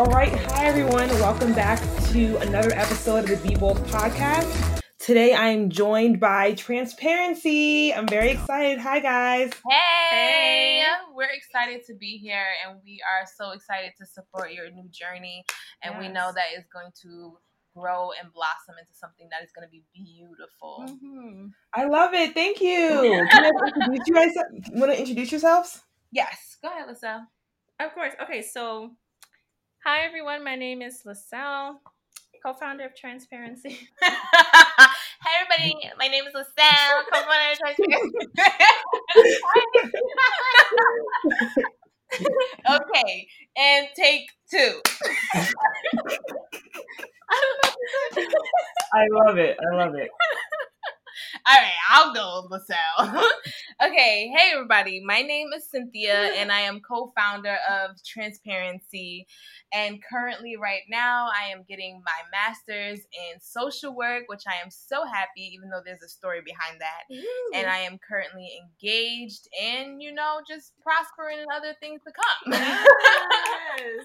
All right, hi everyone. Welcome back to another episode of the Be Bold podcast. Today I am joined by Transparency. I'm very excited. Hi guys. Hey, we're excited to be here and we are so excited to support your new journey. And we know that it's going to grow and blossom into something that is going to be beautiful. Mm-hmm. I love it. Thank you. Can I introduce you guys? Want to introduce yourselves? Yes, go ahead, LaSalle. Of course. Okay, so hi everyone. My name is LaSalle, co-founder of Transparency. hey, everybody. My name is LaSalle, co-founder of Transparency. okay, and take two. I love it. I love it. All right, I'll go, LaSalle. okay, hey everybody. My name is Cynthia, and I am co-founder of Transparency. And currently, right now, I am getting my master's in social work, which I am so happy, even though there's a story behind that. And I am currently engaged, and you know, just prospering in other things to come.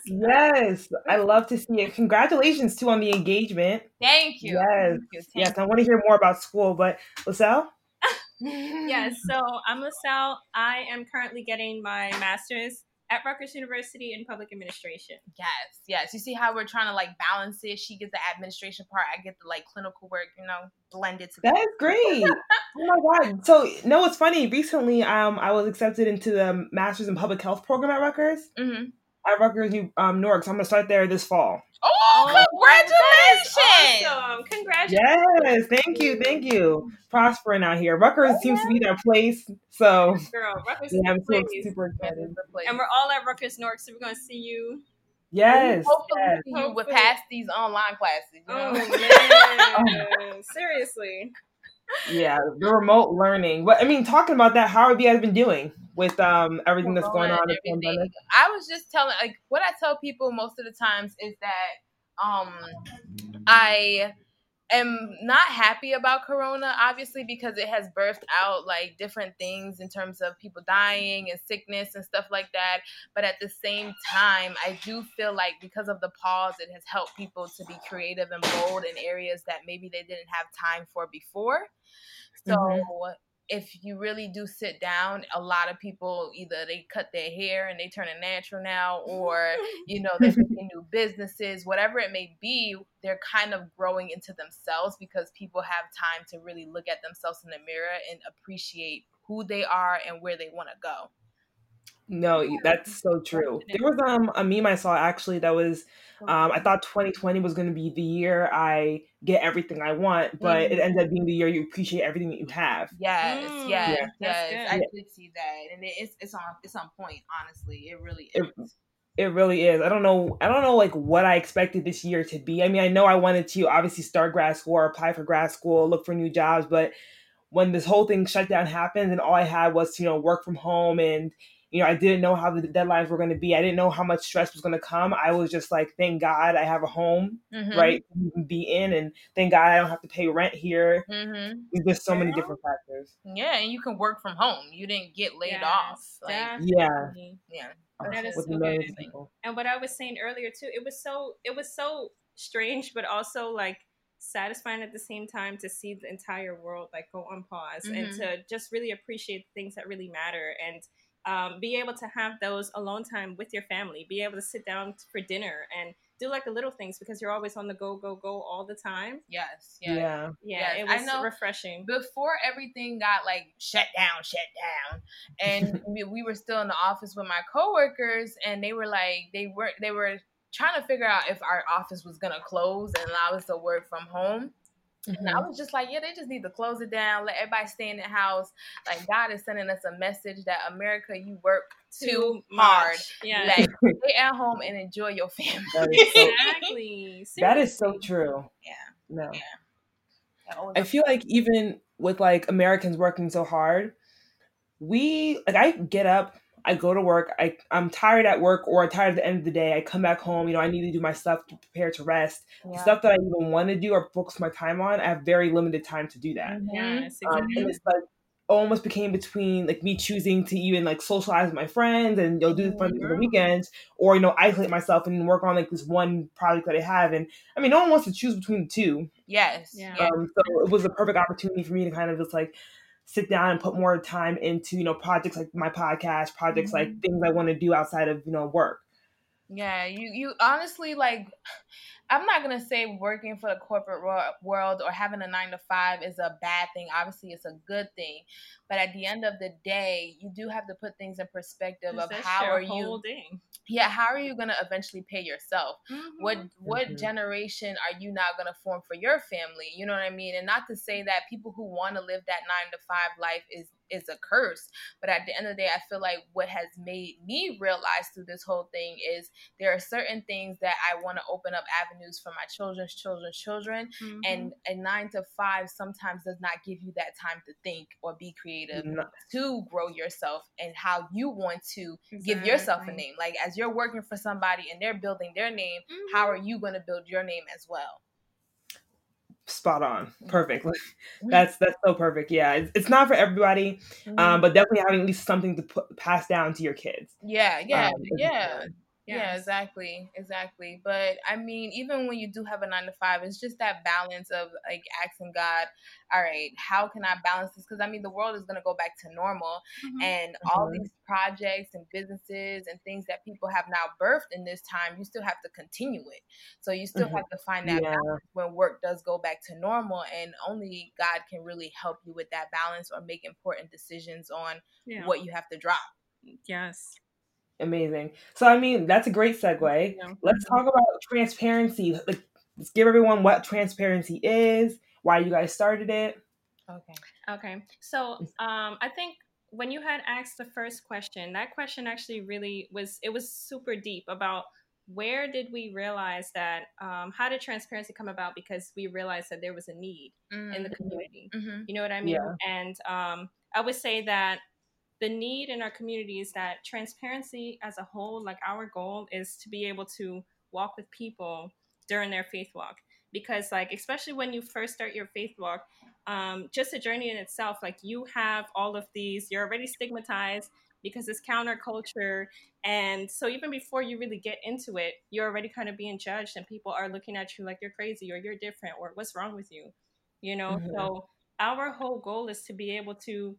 yes. Yes, I love to see it. Congratulations too on the engagement. Thank you. Yes. Thank you. Yes, I want to hear more about school, but LaSalle? Yes. So I'm LaSalle. I am currently getting my master's at Rutgers University in Public Administration. Yes, yes. You see how we're trying to like balance it. She gets the administration part. I get the like clinical work. You know, blended together. That is great. oh my god. So no, it's funny. Recently, um, I was accepted into the Masters in Public Health program at Rutgers. hmm At Rutgers, New um, Newark. So I'm gonna start there this fall. Oh, congratulations! Awesome. Congratulations. Yes, thank you, thank you. Prospering out here. Rutgers seems to be that place. So Girl, Rutgers yeah, I'm is the place. super excited. is the place. And we're all at Rutgers Newark, so we're going to see you. Yes, Hopefully, yes. you would pass these online classes. You know? Oh, man. Seriously. Yeah, the remote learning. But I mean, talking about that, how have you guys been doing with um everything that's going on? and the everything. pandemic? I was just telling, like, what I tell people most of the times is that um, I am not happy about Corona, obviously, because it has birthed out like different things in terms of people dying and sickness and stuff like that. But at the same time, I do feel like because of the pause, it has helped people to be creative and bold in areas that maybe they didn't have time for before. So Mhm. If you really do sit down, a lot of people either they cut their hair and they turn it natural now, or you know they're making new businesses, whatever it may be. They're kind of growing into themselves because people have time to really look at themselves in the mirror and appreciate who they are and where they want to go. No, that's so true. There was um a meme I saw actually that was um I thought 2020 was going to be the year I get everything I want, but it Mhm. ended up being the year you appreciate everything that you have. Yes, Mm, yes, Yeah. yes. good. I did see that, and it- it's it's on it's on point. Honestly, it really It- is. It really is. I don't know. I don't know like what I expected this year to be. I mean, I know I wanted to obviously start grad school, or apply for grad school, look for new jobs, but when this whole thing shut down happened, and all I had was to, you know work from home, and you know I didn't know how the deadlines were going to be. I didn't know how much stress was going to come. I was just like, thank God I have a home, Mhm, right, to be in, and thank God I don't have to pay rent here. mhm. There's so many different factors. Yeah, and you can work from home. You didn't get laid Yes, off. Like, Yeah. definitely. yeah. That is so millions good. people. And what I was saying earlier too, it was so it was so strange, but also like satisfying at the same time to see the entire world like go on pause and Mhm. to just really appreciate things that really matter and um, be able to have those alone time with your family, be able to sit down for dinner and do like the little things because you're always on the go, go, go all the time. Yes. Yeah. Yes. Yeah, Yes, it I was know. refreshing. Before everything got like shut down, shut down, and we, we were still in the office with my coworkers, and they were like, they were they were trying to figure out if our office was gonna close and allow us to work from home. And I was just like, yeah, they just need to close it down, let everybody stay in the house. Like God is sending us a message that America, you work too, hard. Yeah. Like stay at home and enjoy your family. That is so- exactly. That is so true. Yeah. No. Yeah. I feel like even with like Americans working so hard, we like I get up, I go to work, I I'm tired at work or tired at the end of the day. I come back home, you know, I need to do my stuff to prepare to rest. The Yeah. stuff that I even want to do or focus my time on, I have very limited time to do that. Mhm. Yes, Um, and it's like almost became between like me choosing to even like socialize with my friends and you know do fun things on the weekends or you know isolate myself and work on like this one project that I have and I mean no one wants to choose between the two. Yes. Yeah. Um, so it was a perfect opportunity for me to kind of just like sit down and put more time into you know projects like my podcast, projects Mm-hmm. like things I want to do outside of you know work. Yeah, you you honestly like I'm not gonna say working for the corporate ro- world or having a nine to five is a bad thing. Obviously, it's a good thing, but at the end of the day, you do have to put things in perspective of how are you. whole thing. Yeah, how are you gonna eventually pay yourself? What Mhm. what Mhm. generation are you now gonna form for your family? You know what I mean? And not to say that people who want to live that nine to five life is is a curse, but at the end of the day, I feel like what has made me realize through this whole thing is there are certain things that I want to open up avenues for my children's children's children, Mhm. and a nine to five sometimes does not give you that time to think or be creative No- to grow yourself and how you want to give yourself a name. Like as you're working for somebody and they're building their name, how Mhm. are you going to build your name as well? Spot on, perfect. Like, that's that's so perfect. Yeah, it's, it's not for everybody, Mm-hmm. um, but definitely having at least something to put, pass down to your kids. yeah, yeah, um, is yeah. Yeah, exactly, exactly. But I mean, even when you do have a nine to five, it's just that balance of like asking God, all right, how can I balance this? Because I mean, the world is gonna go back to normal, Mhm. and all Mhm. these projects and businesses and things that people have now birthed in this time, you still have to continue it. So you still Mhm. have to find that Yeah, balance when work does go back to normal, and only God can really help you with that balance or make important decisions on Yeah. what you have to drop. Yes. Amazing. So I mean, that's a great segue. Yeah. Let's talk about transparency. Like, let's give everyone what transparency is, why you guys started it. Okay. Okay. So um, I think when you had asked the first question, that question actually really was it was super deep about where did we realize that um, how did transparency come about because we realized that there was a need in the community. hmm You know what I mean? Yeah. And um, I would say that the need in our community is that transparency as a whole, like our goal is to be able to walk with people during their faith walk. Because, like, especially when you first start your faith walk, um, just a journey in itself, like, you have all of these, you're already stigmatized because it's counterculture. And so, even before you really get into it, you're already kind of being judged, and people are looking at you like you're crazy or you're different or what's wrong with you, you know? Mhm. So, our whole goal is to be able to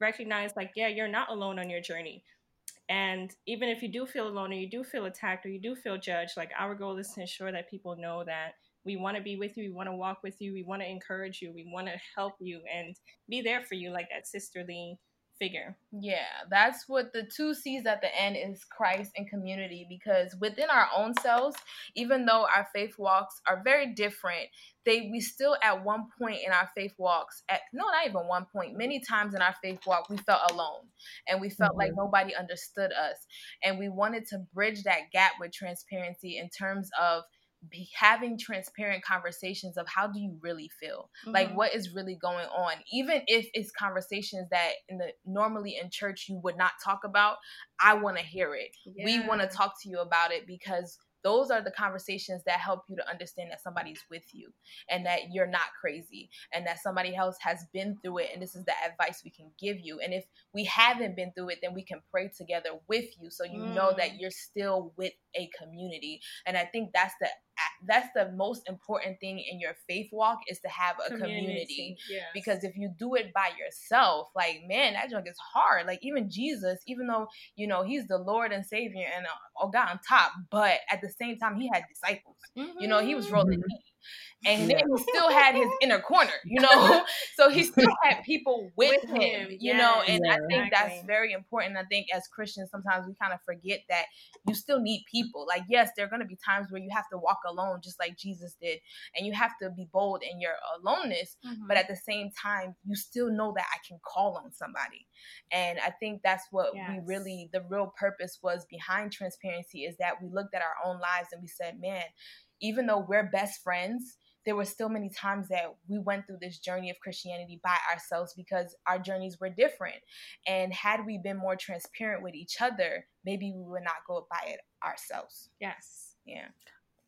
recognize like yeah you're not alone on your journey. And even if you do feel alone or you do feel attacked or you do feel judged like our goal is to ensure that people know that we want to be with you we want to walk with you we want to encourage you we want to help you and be there for you like that sisterly figure. Yeah, that's what the two C's at the end is Christ and community because within our own selves, even though our faith walks are very different, they we still at one point in our faith walks at no not even one point many times in our faith walk we felt alone and we felt like mm-hmm. nobody understood us and we wanted to bridge that gap with transparency in terms of be having transparent conversations of how do you really feel? Like Mhm. what is really going on? Even if it's conversations that in the normally in church you would not talk about i want to hear it. We want to talk to you about it because those are the conversations that help you to understand that somebody's with you and that you're not crazy and that somebody else has been through it and this is the advice we can give you. And if we haven't been through it then we can pray together with you so you know that Mm. you're still with a community. And i think that's the that's the most important thing in your faith walk is to have a community. Yes. because if you do it by yourself like man that junk is hard. Like even jesus even though you know he's the lord and savior and uh, oh god on top but at the same time he had disciples. You know he was rolling Mhm. deep and Yeah. then he still had his inner corner you know? So he still had people with, With him, him, you know? Yes, and i think that's very important. I think as christians sometimes we kind of forget that you still need people. Like yes there are going to be times where you have to walk alone just like jesus did and you have to be bold in your aloneness Mhm. but at the same time you still know that i can call on somebody. And i think that's what we really the real purpose was behind transparency is that we looked at our own lives and we said man even though we're best friends there were still many times that we went through this journey of christianity by ourselves because our journeys were different and had we been more transparent with each other maybe we would not go by it ourselves yes yeah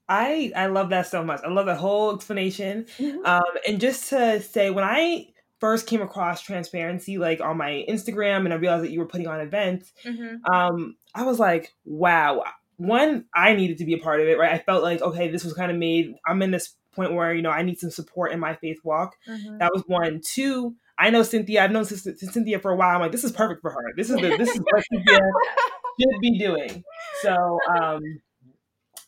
I I love that so much. I love the whole explanation. Um, and just to say, when I first came across transparency like on my Instagram and I realized that you were putting on events, Mm-hmm. um, I was like, wow. One, I needed to be a part of it, right? I felt like, okay, this was kind of made. I'm in this point where you know I need some support in my faith walk. Mm-hmm. That was one. Two, I know Cynthia. I've known Cynthia for a while. I'm like, this is perfect for her. This is the, this is what Cynthia should be doing. So um,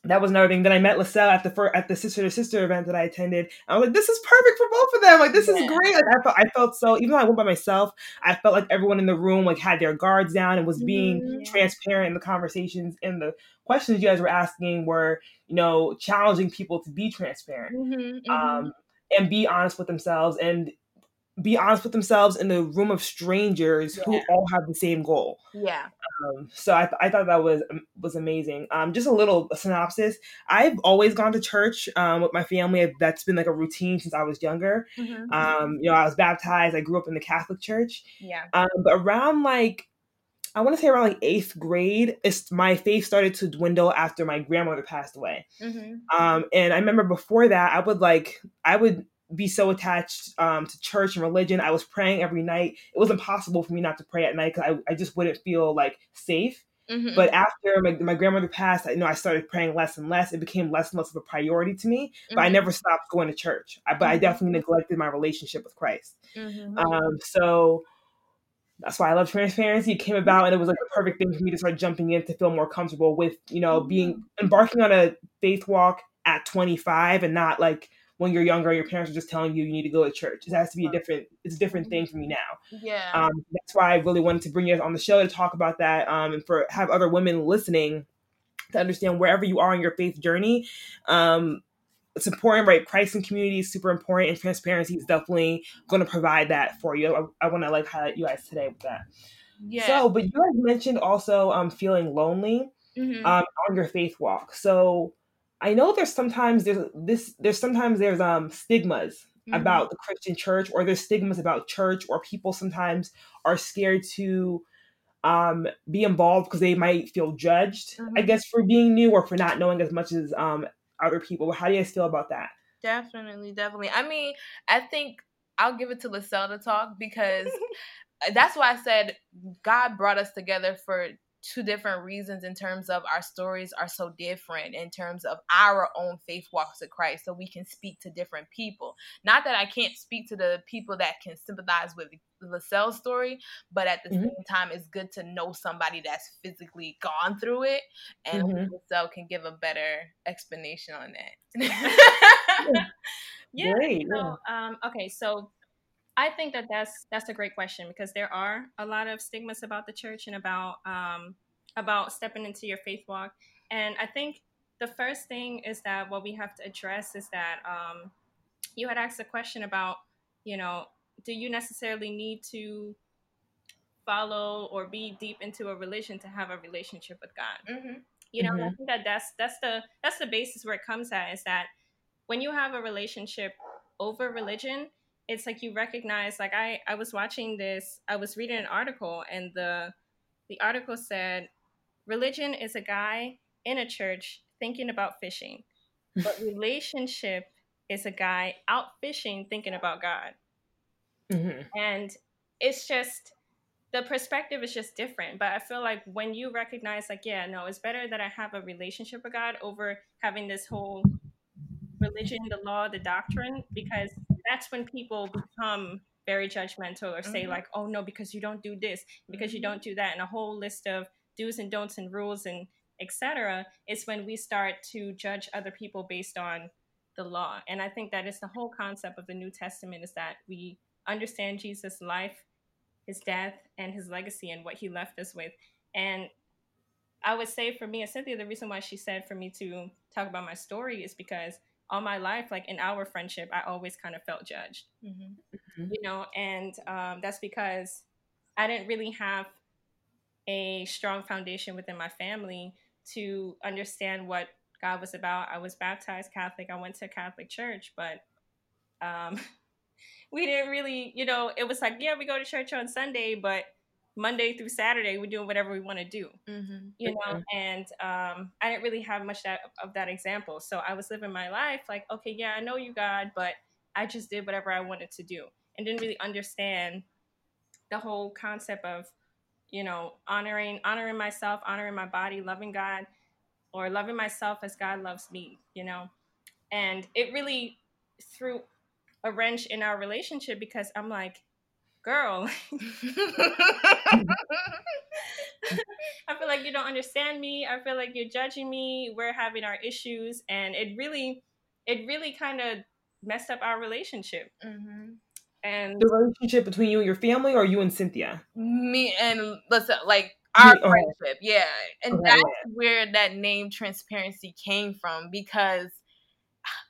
that was another thing. Then I met LaSalle at the fir- at the sister to sister event that I attended. I was like, this is perfect for both of them. Like, this is great. Like, I felt I felt so. Even though I went by myself, I felt like everyone in the room like had their guards down and was being Mhm. transparent in the conversations and the questions you guys were asking were, you know, challenging people to be transparent Mm-hmm. um, and be honest with themselves and be honest with themselves in the room of strangers who all have the same goal. yeah. Um, so I, I thought that was um, was amazing. Um, just a little synopsis. I've always gone to church um, with my family. That's been like a routine since I was younger. Mm-hmm. Um, you know, I was baptized. I grew up in the Catholic Church. yeah. Um, but around like I want to say around like eighth grade, it's, my faith started to dwindle after my grandmother passed away. Mm-hmm. Um, and I remember before that, I would like I would be so attached um, to church and religion. I was praying every night. It was impossible for me not to pray at night because I, I just wouldn't feel like safe. Mm-hmm. But after my, my grandmother passed, I you know I started praying less and less. It became less and less of a priority to me. But I Mhm. never stopped going to church. I, but I Mhm. definitely neglected my relationship with Christ. Mm-hmm. Um, so that's why I love transparency. It came about, and it was like the perfect thing for me to start jumping in to feel more comfortable with, you know, being embarking on a faith walk at 25 and not like when you're younger, your parents are just telling you you need to go to church. It has to be a different. It's a different thing for me now. yeah. Um, that's why I really wanted to bring you guys on the show to talk about that, um, and for have other women listening to understand wherever you are in your faith journey. Um, it's important, right? Christ and community is super important, and transparency is definitely going to provide that for you. I, I want to like highlight you guys today with that. yeah. So, but you guys mentioned also um, feeling lonely mm-hmm. um, on your faith walk. So, I know there's sometimes there's this there's sometimes there's um stigmas Mm-hmm. about the Christian church, or there's stigmas about church, or people sometimes are scared to um be involved because they might feel judged, I Mhm. guess, for being new or for not knowing as much as um other people. How do you guys feel about that? Definitely, definitely. I mean, I think I'll give it to LaSalle to talk because that's why I said God brought us together for two different reasons in terms of our stories are so different in terms of our own faith walks with Christ so we can speak to different people. Not that I can't speak to the people that can sympathize with LaSalle's story, but at the Mhm. same time it's good to know somebody that's physically gone through it and Mhm. LaSalle can give a better explanation on that. Yeah, Great, know, um, okay, so I think that that's that's a great question because there are a lot of stigmas about the church and about um, about stepping into your faith walk, and I think the first thing is that what we have to address is that um, you had asked a question about, you know, do you necessarily need to follow or be deep into a religion to have a relationship with God? hmm you know and i think that that's that's the that's the basis where it comes at is that when you have a relationship over religion it's like you recognize like i i was watching this i was reading an article and the the article said religion is a guy in a church thinking about fishing but relationship is a guy out fishing thinking about god. Hmm and it's just the perspective is just different but i feel like when you recognize like yeah no it's better that i have a relationship with god over having this whole religion the law the doctrine because that's when people become very judgmental or say Mhm. like oh no because you don't do this because you don't do that and a whole list of do's and don'ts and rules and etc is when we start to judge other people based on the law. And i think that is the whole concept of the new testament is that we understand jesus life his death and his legacy and what he left us with. And i would say for me and cynthia the reason why she said for me to talk about my story is because all my life like in our friendship i always kind of felt judged hmm you know and um, that's because i didn't really have a strong foundation within my family to understand what god was about. I was baptized catholic. I went to a catholic church but um, we didn't really you know it was like yeah we go to church on sunday but monday through saturday we're doing whatever we want to do hmm you know and um, i didn't really have much that, of that example. So i was living my life like okay yeah i know you god but i just did whatever i wanted to do and didn't really understand the whole concept of you know honoring honoring myself honoring my body loving god or loving myself as god loves me you know? And it really threw a wrench in our relationship because i'm like girl i feel like you don't understand me i feel like you're judging me we're having our issues and it really it really kind of messed up our relationship mm-hmm. And the relationship between you and your family, or you and Cynthia? Me and listen, like our Me, friendship, yeah. And okay, that's where that name transparency came from because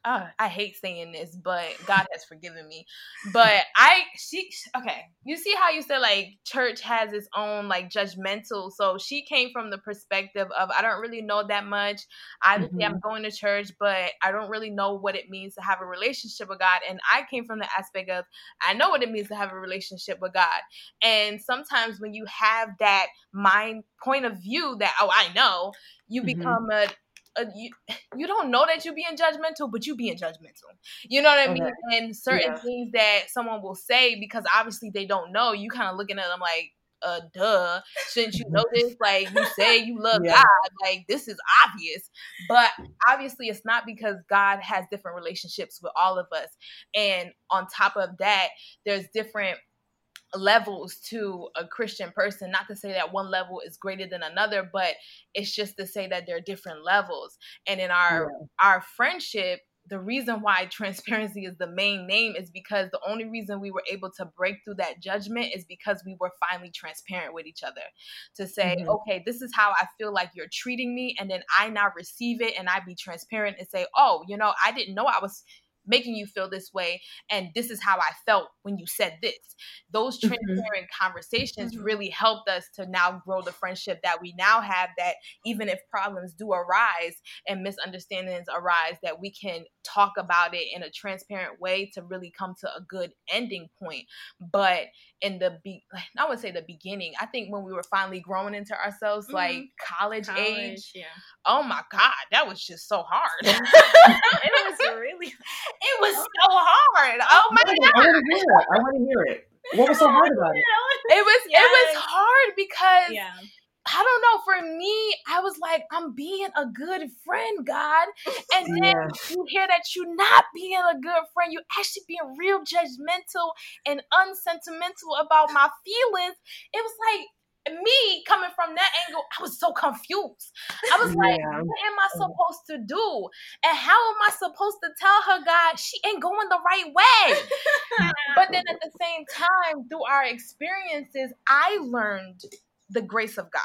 uh, I hate saying this, but God has forgiven me. But I, she, okay, you see how you said like church has its own like judgmental. So she came from the perspective of I don't really know that much. Obviously, mm-hmm. I'm going to church, but I don't really know what it means to have a relationship with God. And I came from the aspect of I know what it means to have a relationship with God. And sometimes when you have that mind point of view that oh I know, you mm-hmm. become a uh, you you don't know that you're being judgmental, but you being judgmental. You know what I mean? And certain yeah. things that someone will say because obviously they don't know, you kind of looking at them like, uh, duh, shouldn't you know this? Like you say you love yeah. God, like this is obvious. But obviously it's not because God has different relationships with all of us. And on top of that, there's different levels to a Christian person. Not to say that one level is greater than another, but it's just to say that there are different levels. And in our yeah. our friendship, the reason why transparency is the main name is because the only reason we were able to break through that judgment is because we were finally transparent with each other to say mm-hmm. okay this is how i feel like you're treating me and then i now receive it and i be transparent and say oh you know i didn't know i was making you feel this way and this is how i felt when you said this those mm-hmm. transparent mm-hmm. conversations mm-hmm. really helped us to now grow the friendship that we now have that even if problems do arise and misunderstandings arise that we can talk about it in a transparent way to really come to a good ending point but in the be I would say the beginning. I think when we were finally growing into ourselves, mm-hmm. like college, college, age. Yeah. Oh my God, that was just so hard. it was really it was so hard. Oh my God. I want to hear it. I want to hear it. What was so hard about it? It was yes. it was hard because yeah. I don't know. For me, I was like, I'm being a good friend, God. And then yeah. you hear that you're not being a good friend. You actually being real judgmental and unsentimental about my feelings. It was like me coming from that angle, I was so confused. I was like, yeah. what am I supposed to do? And how am I supposed to tell her, God, she ain't going the right way? but then at the same time, through our experiences, I learned the grace of God.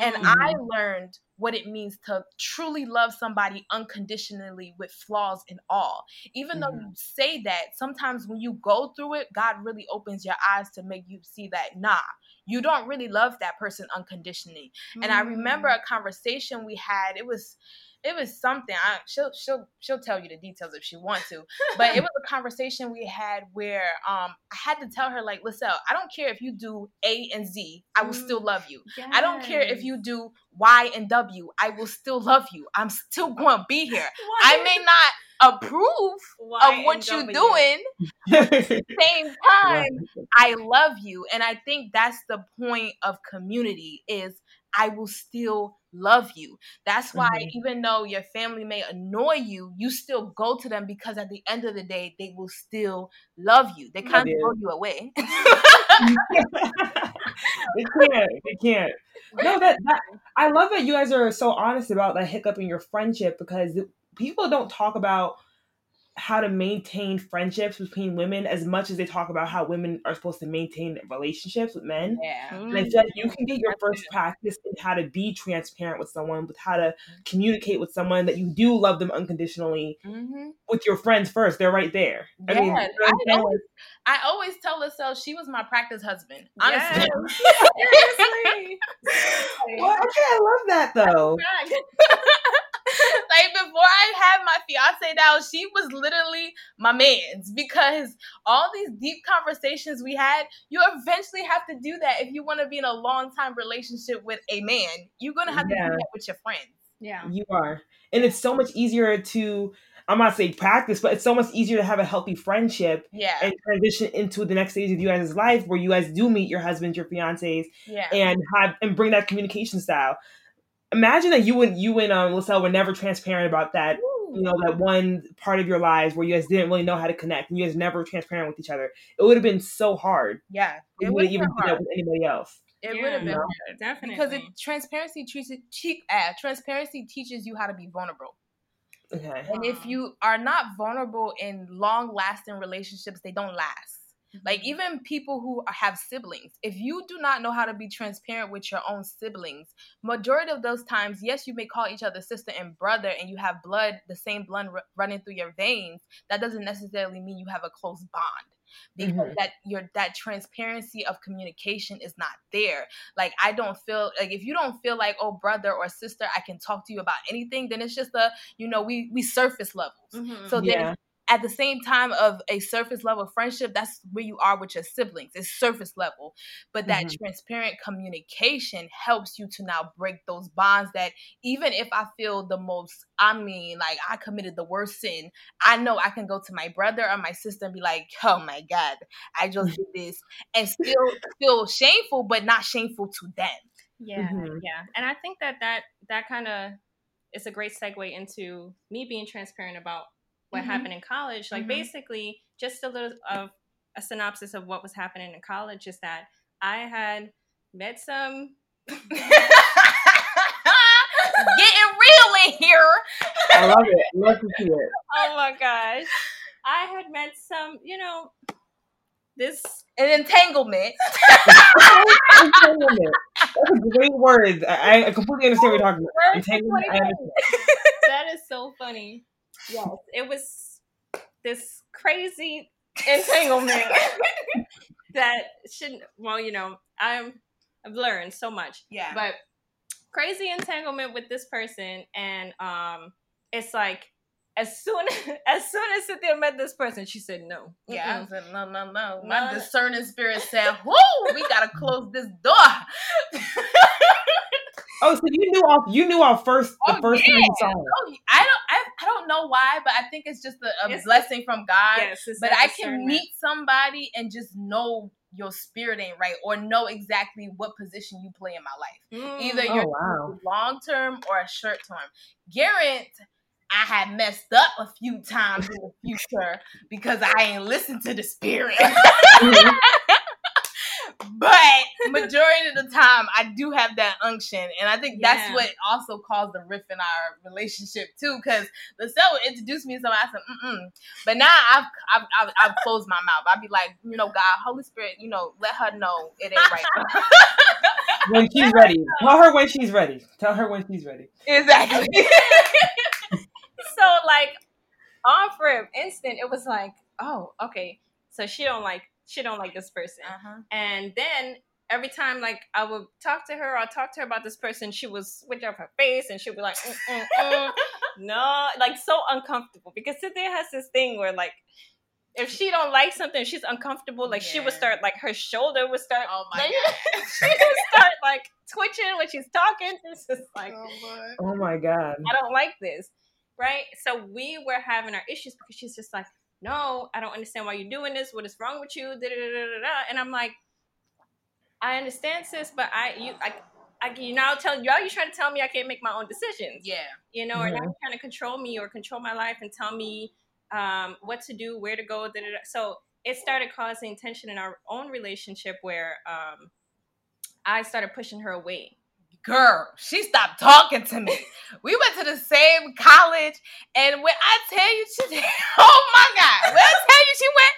And mm-hmm. I learned what it means to truly love somebody unconditionally with flaws and all. Even mm-hmm. though you say that, sometimes when you go through it, God really opens your eyes to make you see that, nah, you don't really love that person unconditionally. Mm-hmm. And I remember mm. a conversation we had, it was it was something. I, she'll she'll she'll tell you the details if she wants to. But it was a conversation we had where um I had to tell her like, listen, I don't care if you do A and Z, I will still mm, love you. Yes. I don't care if you do Y and W, I will still love you. I'm still going to be here. I may not approve y of what you're doing. same time, I love you, and I think that's the point of community is I will still love you. That's why mm-hmm. even though your family may annoy you, you still go to them because at the end of the day, they will still love you. They can't throw you away. they can't. They can't. No, that, that I love that you guys are so honest about that hiccup in your friendship because people don't talk about how to maintain friendships between women as much as they talk about how women are supposed to maintain relationships with men. Yeah. And I feel like you can get your first practice in how to be transparent with someone, with how to communicate with someone that you do love them unconditionally mm-hmm. with your friends first. They're right there. Yeah. I mean, I always, I always tell herself she was my practice husband. Honestly. Yes. well, okay, I love that though. like before I had my fiance now, she was literally my man's because all these deep conversations we had, you eventually have to do that if you want to be in a long time relationship with a man. You're gonna have yeah. to do that with your friends. Yeah. You are. And it's so much easier to I'm not saying practice, but it's so much easier to have a healthy friendship Yeah. and transition into the next stage of you guys' life where you guys do meet your husbands, your fiancés, yeah. and have and bring that communication style. Imagine that you and you and um Lisselle were never transparent about that, you know, that one part of your lives where you guys didn't really know how to connect and you guys never transparent with each other. It would have been so hard yeah. It would have even been that hard. with anybody else. It Yeah, would have been no. hard. Definitely. Because it, transparency teaches te- uh, transparency teaches you how to be vulnerable. Okay. And if you are not vulnerable in long lasting relationships, they don't last. Like even people who have siblings, if you do not know how to be transparent with your own siblings, majority of those times, yes, you may call each other sister and brother, and you have blood, the same blood r- running through your veins. That doesn't necessarily mean you have a close bond because Mhm. that your that transparency of communication is not there. Like I don't feel like if you don't feel like oh brother or sister, I can talk to you about anything, then it's just a you know we we surface levels. Mhm. So Yeah. Then at the same time of a surface level friendship, that's where you are with your siblings. It's surface level. But that Mhm. transparent communication helps you to now break those bonds that even if I feel the most, I mean, like I committed the worst sin, I know I can go to my brother or my sister and be like, oh my God, I just did this and still feel shameful, but not shameful to them. Yeah, Mhm. yeah, and I think that that that kind of is a great segue into me being transparent about what Mhm. happened in college. Like Mhm. basically, just a little of a synopsis of what was happening in college is that I had met some. Getting real in here. I love it. Love to see it. Oh my gosh, I had met some. You know, this An entanglement. Entanglement. That's a great word. I, I completely understand what you're talking about. Entanglement. That is so funny. Yes, it was this crazy entanglement that shouldn't. Well, you know, I'm I've learned so much, Yeah. but crazy entanglement with this person, and um, it's like as soon as soon as Cynthia met this person, she said no. Yeah, I said, no, no, no. No. My discerning spirit said, "Whoo, we gotta close this door." Oh, so you knew off you knew off first the Oh, first time you yeah. saw him. Oh, I don't, I, I don't know why, but I think it's just a, a It's- blessing from God. Yes, but I can meet somebody and just know your spirit ain't right, or know exactly what position you play in my life. Mm. Either Oh you're wow. long term or a short term. Garrett, I had messed up a few times in the future because I ain't listened to the spirit. Mhm. but majority of the time, I do have that unction, and I think that's Yeah. what also caused the rift in our relationship too. Because Lisselle would introduce me to somebody, I said, "Mm." Mm." But now I've, I've I've I've closed my mouth. I'd be like, you know, God, Holy Spirit, you know, let her know it ain't right. When she's ready. Tell her when she's ready. Tell her when she's ready. exactly. so like on for instant it was like oh okay so she don't like she don't like this person uh-huh. and then every time like i would talk to her or talk to her about this person she would switch up her face and she'd be like mm, mm, mm. no like so uncomfortable because cynthia has this thing where like if she don't like something she's uncomfortable like she would start like her shoulder would start Oh my like, god. she would start like twitching when she's talking it's just like Oh my god. I don't like this. Right? So we were having our issues because she's just like, no, I don't understand why you're doing this. What is wrong with you? Da, da, da, da, da, da. And I'm like, I understand, sis, but I, you, I, I, you now tell you, you trying to tell me I can't make my own decisions, Yeah. you know, or now Mhm. you're trying to control me or control my life and tell me um, what to do, where to go. Da, da, da. So it started causing tension in our own relationship where um, I started pushing her away. Girl, she stopped talking to me. We went to the same college, and when I tell you, she, oh my God, when I tell you she went,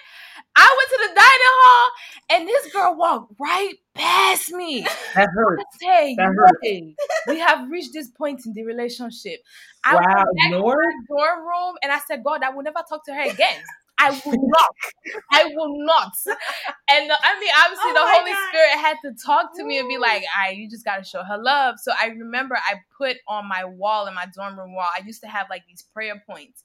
I went to the dining hall, and this girl walked right past me. That hurts. I say, That hurt. "Hey, we have reached this point in the relationship. I Wow, went back to ignored? my dorm room, and I said, God, I will never talk to her again. I will not. I will not. And the, I mean, obviously, Oh the Holy God. Spirit had to talk to me and be like, "I, you just got to show her love." So I remember I put on my wall in my dorm room wall. I used to have like these prayer points,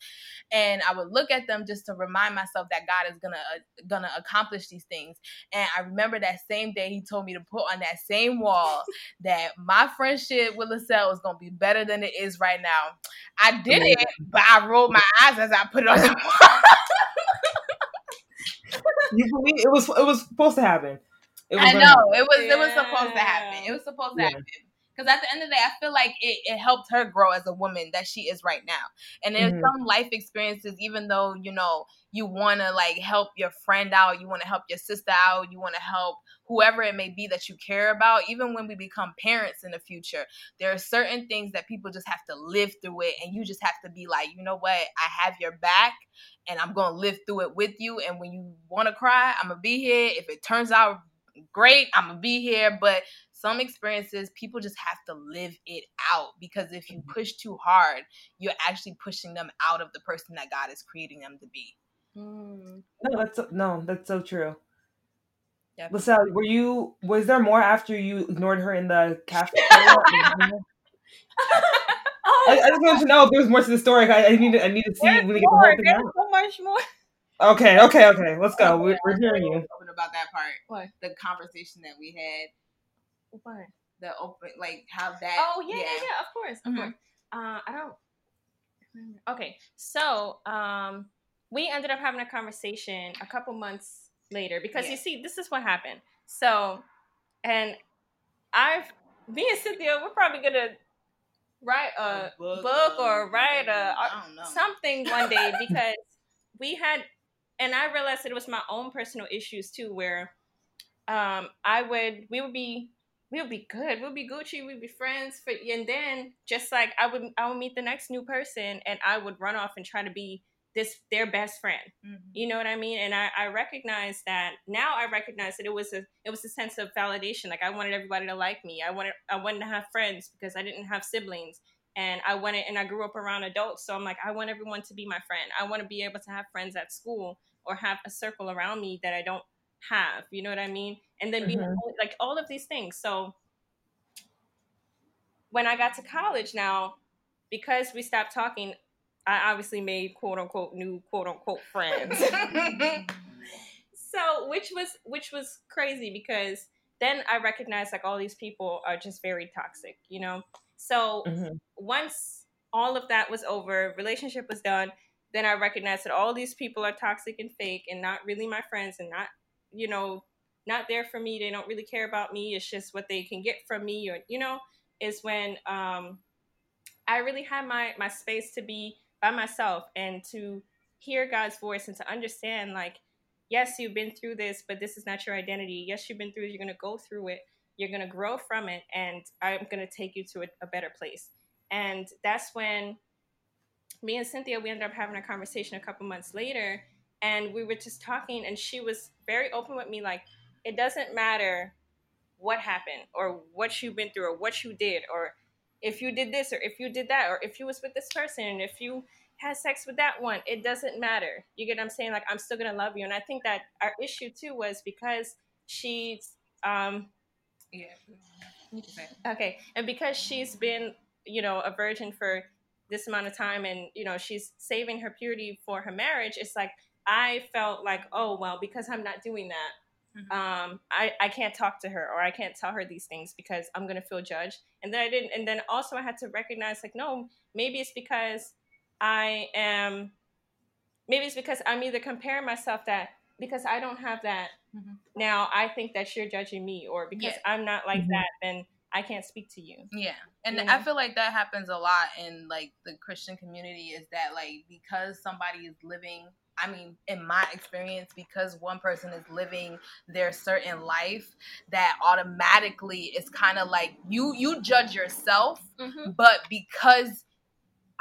and I would look at them just to remind myself that God is gonna uh, gonna accomplish these things. And I remember that same day He told me to put on that same wall that my friendship with LaSalle was gonna be better than it is right now. I did it, but I rolled my eyes as I put it on the wall. You believe it was it was supposed to happen. It was I know it was it was supposed to happen. It was supposed to Yeah. happen. Because at the end of the day, I feel like it, it helped her grow as a woman that she is right now. And there's Mhm. some life experiences, even though you know you want to like help your friend out, you want to help your sister out, you want to help whoever it may be that you care about. Even when we become parents in the future, there are certain things that people just have to live through it, and you just have to be like, you know what, I have your back, and I'm gonna live through it with you. And when you want to cry, I'm gonna be here. If it turns out great, I'm gonna be here. But some experiences, people just have to live it out because if you push too hard, you're actually pushing them out of the person that God is creating them to be. Mm. No, that's so- no, that's so true. Yeah. LaSalle, were you was there more after you ignored her in the cafeteria? Oh, I, I just wanted to know if there was more to the story. I, I need to, I need to see there's when we get the whole thing There's out. so much more. Okay, okay, okay. Let's go. We're, we're hearing you. Open about that part. What? The conversation that we had, What? the open, like how that. Oh yeah, yeah, yeah. Of course, of Mhm. course. Uh, I don't. remember. Okay, so um, we ended up having a conversation a couple months later because Yeah. you see, this is what happened. So, and I've me and Cynthia, we're probably gonna write a, book, or write a something one day because we had and i realized that it was my own personal issues too where um i would we would be we would be good We'll be gucci we'd be friends for, and then just like i would i would meet the next new person and i would run off and try to be this their best friend Mhm. you know what i mean and i i recognize that now i recognize that it was a it was a sense of validation like i wanted everybody to like me i wanted i wanted to have friends because i didn't have siblings and I wanted and I grew up around adults, so I'm like, I want everyone to be my friend. I want to be able to have friends at school or have a circle around me that I don't have. You know what I mean? And then be Mhm. like all of these things. So when I got to college now, because we stopped talking, I obviously made quote unquote new quote unquote friends. so which was which was crazy because then I recognized like all these people are just very toxic, you know. So Mhm. once all of that was over, relationship was done, then I recognized that all these people are toxic and fake and not really my friends and not, you know, not there for me. They don't really care about me. It's just what they can get from me or, you know, is when um I really had my my space to be by myself and to hear God's voice and to understand like yes, you've been through this, but this is not your identity. Yes, you've been through. You're to go through it. You're to grow from it. And I'm to take you to a, a better place. And that's when me and Cynthia, we ended up having a conversation a couple months later. And we were just talking, and she was very open with me like, it doesn't matter what happened or what you've been through or what you did or if you did this or if you did that or if you was with this person and if you had sex with that one it doesn't matter you get what i'm saying like i'm still gonna love you and i think that our issue too was because she's um yeah. You can say it. okay and because she's been you know a virgin for this amount of time and you know she's saving her purity for her marriage it's like i felt like oh well because i'm not doing that Mhm. um, I, I can't talk to her or I can't tell her these things because I'm gonna feel judged. And then I didn't and then also I had to recognize like no, maybe it's because I am maybe it's because I'm either comparing myself that because I don't have that Mhm. now I think that you're judging me or because Yeah. I'm not like Mhm. that then I can't speak to you. Yeah. And You I feel like that happens a lot in like the Christian community is that like because somebody is living I mean, in my experience, because one person is living their certain life, that automatically is kind of like you you judge yourself, Mm-hmm. but because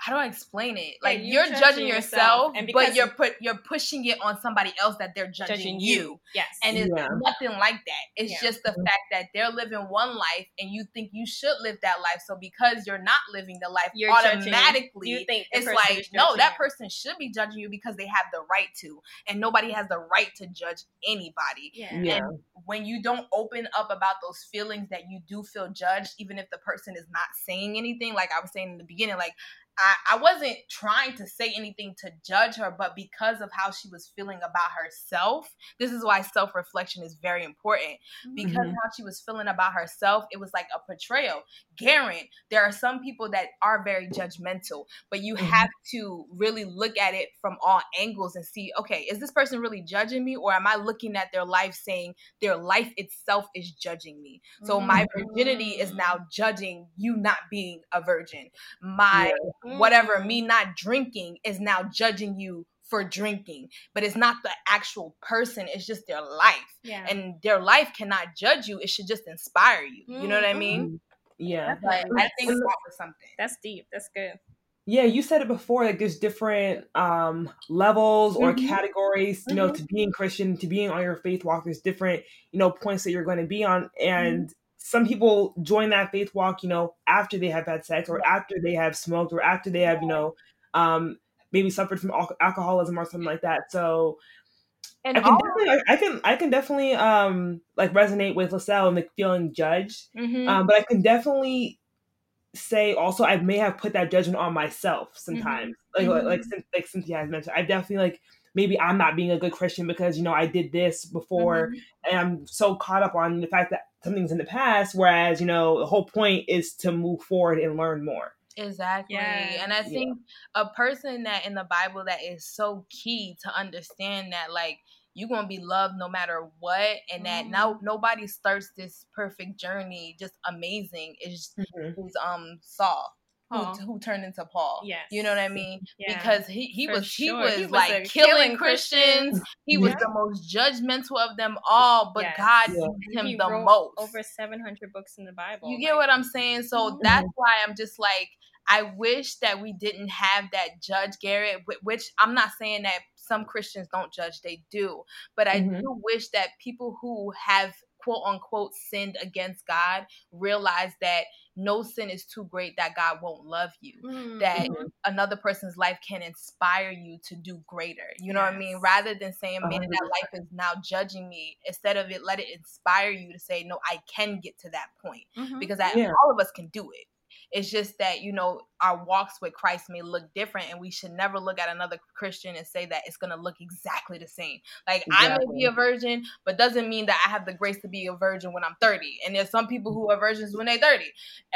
how do I explain it? Like yeah, you're, you're, judging, judging yourself, yourself but you're put you're pushing it on somebody else that they're judging, judging you. you. Yes, and it's yeah. nothing like that. It's yeah. just the mm-hmm. fact that they're living one life and you think you should live that life. So because you're not living the life, you're automatically you think it's like no, that person should be judging you because they have the right to, and nobody has the right to judge anybody. Yeah. And when you don't open up about those feelings that you do feel judged, even if the person is not saying anything, like I was saying in the beginning, like I, I wasn't trying to say anything to judge her, but because of how she was feeling about herself, this is why self reflection is very important. Because mm-hmm. how she was feeling about herself, it was like a portrayal. Garen, there are some people that are very judgmental, but you mm-hmm. have to really look at it from all angles and see okay, is this person really judging me, or am I looking at their life saying their life itself is judging me? So mm-hmm. my virginity is now judging you not being a virgin. My yeah whatever me mm. not drinking is now judging you for drinking but it's not the actual person it's just their life yeah. and their life cannot judge you it should just inspire you you know what i mean mm-hmm. yeah but i think that was something that's deep that's good yeah you said it before like there's different um levels or mm-hmm. categories you know mm-hmm. to being christian to being on your faith walk there's different you know points that you're going to be on and mm-hmm some people join that faith walk, you know, after they have had sex or after they have smoked or after they have, you know, um, maybe suffered from alcoholism or something like that. So, and I can, definitely, I, can I can definitely um like resonate with LaSalle and like feeling judged, mm-hmm. um, but I can definitely say also I may have put that judgment on myself sometimes, mm-hmm. like, like like like Cynthia has mentioned. I definitely like maybe I'm not being a good Christian because you know I did this before, mm-hmm. and I'm so caught up on the fact that something's in the past. Whereas you know the whole point is to move forward and learn more. Exactly. Yeah. And I think yeah. a person that in the Bible that is so key to understand that like you're gonna be loved no matter what and that mm-hmm. now nobody starts this perfect journey just amazing is mm-hmm. um Saul who, who, turned into Paul. Yes. You know what I mean? Yeah. Because he, he was sure. he was, he was like killing Christians. He was the most judgmental of them all, but yes. God yeah. him he the most. Over seven hundred books in the Bible. You get what I'm saying? So mm-hmm. that's why I'm just like I wish that we didn't have that judge Garrett, which I'm not saying that some Christians don't judge, they do. But I mm-hmm. do wish that people who have quote unquote sinned against God realize that no sin is too great that God won't love you. Mm-hmm. That another person's life can inspire you to do greater. You know yes. what I mean? Rather than saying, man, that life is now judging me, instead of it, let it inspire you to say, no, I can get to that point. Mm-hmm. Because I, yeah. all of us can do it. It's just that, you know, our walks with Christ may look different and we should never look at another Christian and say that it's going to look exactly the same. Like exactly. I may be a virgin, but doesn't mean that I have the grace to be a virgin when I'm 30. And there's some people who are virgins when they're 30.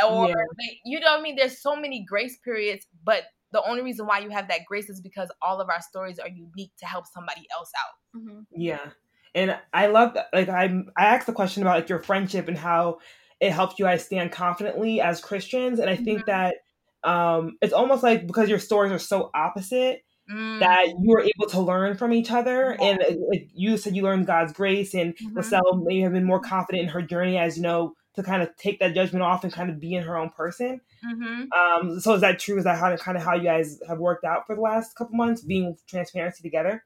Or, yeah. they, you know what I mean? There's so many grace periods, but the only reason why you have that grace is because all of our stories are unique to help somebody else out. Mm-hmm. Yeah. And I love that. Like I, I asked the question about like your friendship and how it helps you guys stand confidently as Christians. And I think mm-hmm. that um, it's almost like because your stories are so opposite mm. that you are able to learn from each other. Yeah. And uh, like you said, you learned God's grace, and mm-hmm. LaSalle may have been more confident in her journey as you know to kind of take that judgment off and kind of be in her own person. Mm-hmm. Um, so is that true? Is that how kind of how you guys have worked out for the last couple months, being transparency together?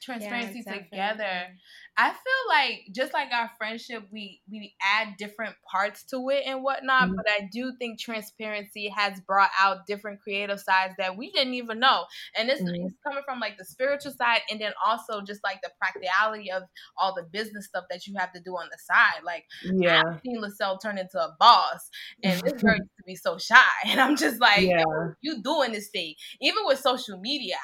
Transparency yeah, together. I feel like just like our friendship, we we add different parts to it and whatnot. Mm-hmm. But I do think transparency has brought out different creative sides that we didn't even know. And this mm-hmm. is coming from like the spiritual side, and then also just like the practicality of all the business stuff that you have to do on the side. Like yeah, I've seen LaSalle turn into a boss, and this girl used to be so shy, and I'm just like, yeah. you doing this thing. Even with social media,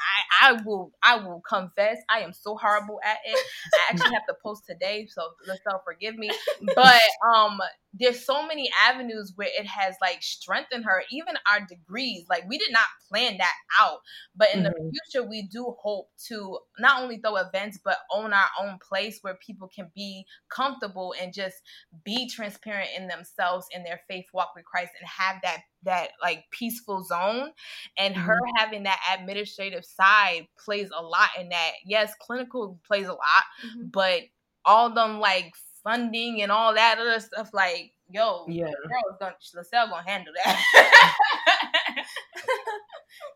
I I will I will confess I am so horrible at it. I actually have to post today, so let's all forgive me. But um, there's so many avenues where it has like strengthened her. Even our degrees, like we did not plan that out, but in mm-hmm. the future we do hope to not only throw events but own our own place where people can be comfortable and just be transparent in themselves in their faith walk with Christ and have that that like peaceful zone and mm-hmm. her having that administrative side plays a lot in that yes clinical plays a lot mm-hmm. but all them like funding and all that other stuff like yo yeah is gonna LaSalle gonna handle that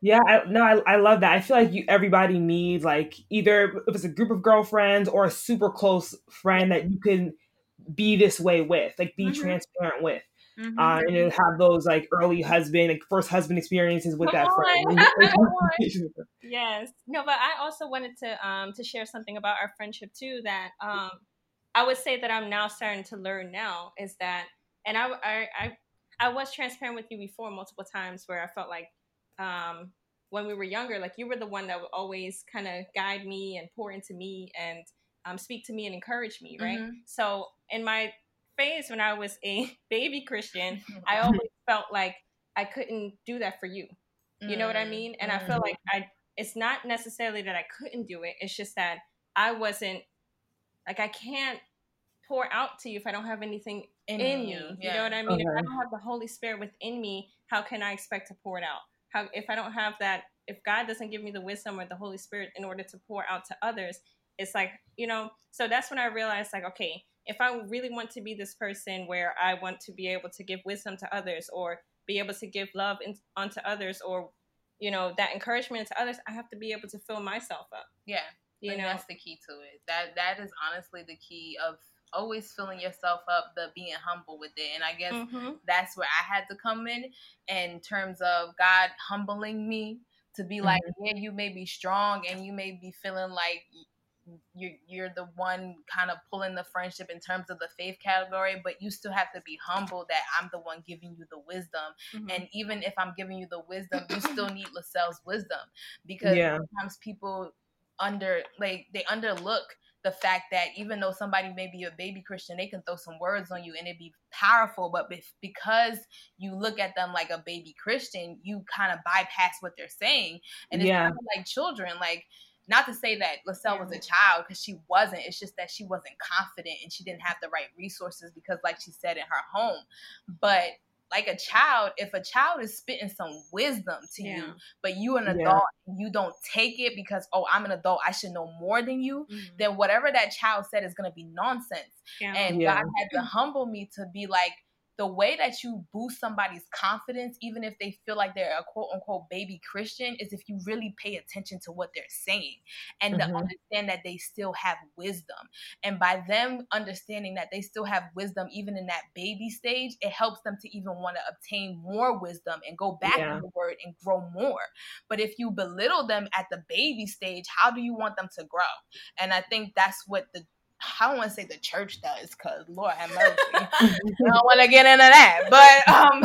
Yeah, I, no, I, I love that. I feel like you everybody needs like either if it's a group of girlfriends or a super close friend that you can be this way with, like be mm-hmm. transparent with. Mm-hmm. Uh, and then have those like early husband, like first husband experiences with Come that friend. yes, no, but I also wanted to um to share something about our friendship too. That um I would say that I'm now starting to learn now is that, and I I I, I was transparent with you before multiple times where I felt like um when we were younger, like you were the one that would always kind of guide me and pour into me and um, speak to me and encourage me, right? Mm-hmm. So in my phase when I was a baby Christian, I always felt like I couldn't do that for you. You know what I mean? And mm-hmm. I feel like I it's not necessarily that I couldn't do it. It's just that I wasn't like I can't pour out to you if I don't have anything in, in you. You yeah. know what I mean? Okay. If I don't have the Holy Spirit within me, how can I expect to pour it out? How if I don't have that if God doesn't give me the wisdom or the Holy Spirit in order to pour out to others, it's like, you know, so that's when I realized like, okay, if I really want to be this person where I want to be able to give wisdom to others or be able to give love in, onto others or you know that encouragement to others, I have to be able to fill myself up. Yeah, you know that's the key to it. That that is honestly the key of always filling yourself up, the being humble with it. And I guess mm-hmm. that's where I had to come in in terms of God humbling me to be like, mm-hmm. yeah, you may be strong and you may be feeling like you're you're the one kind of pulling the friendship in terms of the faith category, but you still have to be humble that I'm the one giving you the wisdom. Mm-hmm. And even if I'm giving you the wisdom, you still need LaSalle's wisdom because yeah. sometimes people under like they underlook the fact that even though somebody may be a baby Christian, they can throw some words on you and it be powerful. But because you look at them like a baby Christian, you kind of bypass what they're saying. And it's yeah. kind of like children. Like not to say that LaSalle was a child because she wasn't. It's just that she wasn't confident and she didn't have the right resources because, like she said, in her home. But like a child, if a child is spitting some wisdom to yeah. you, but you an adult, yeah. you don't take it because oh, I'm an adult, I should know more than you. Mm-hmm. Then whatever that child said is gonna be nonsense. Yeah. And God had to humble me to be like the way that you boost somebody's confidence, even if they feel like they're a quote unquote baby Christian, is if you really pay attention to what they're saying and mm-hmm. to understand that they still have wisdom. And by them understanding that they still have wisdom, even in that baby stage, it helps them to even want to obtain more wisdom and go back yeah. to the word and grow more. But if you belittle them at the baby stage, how do you want them to grow? And I think that's what the I don't want to say the church does, cause Lord have mercy. I don't want to get into that, but um,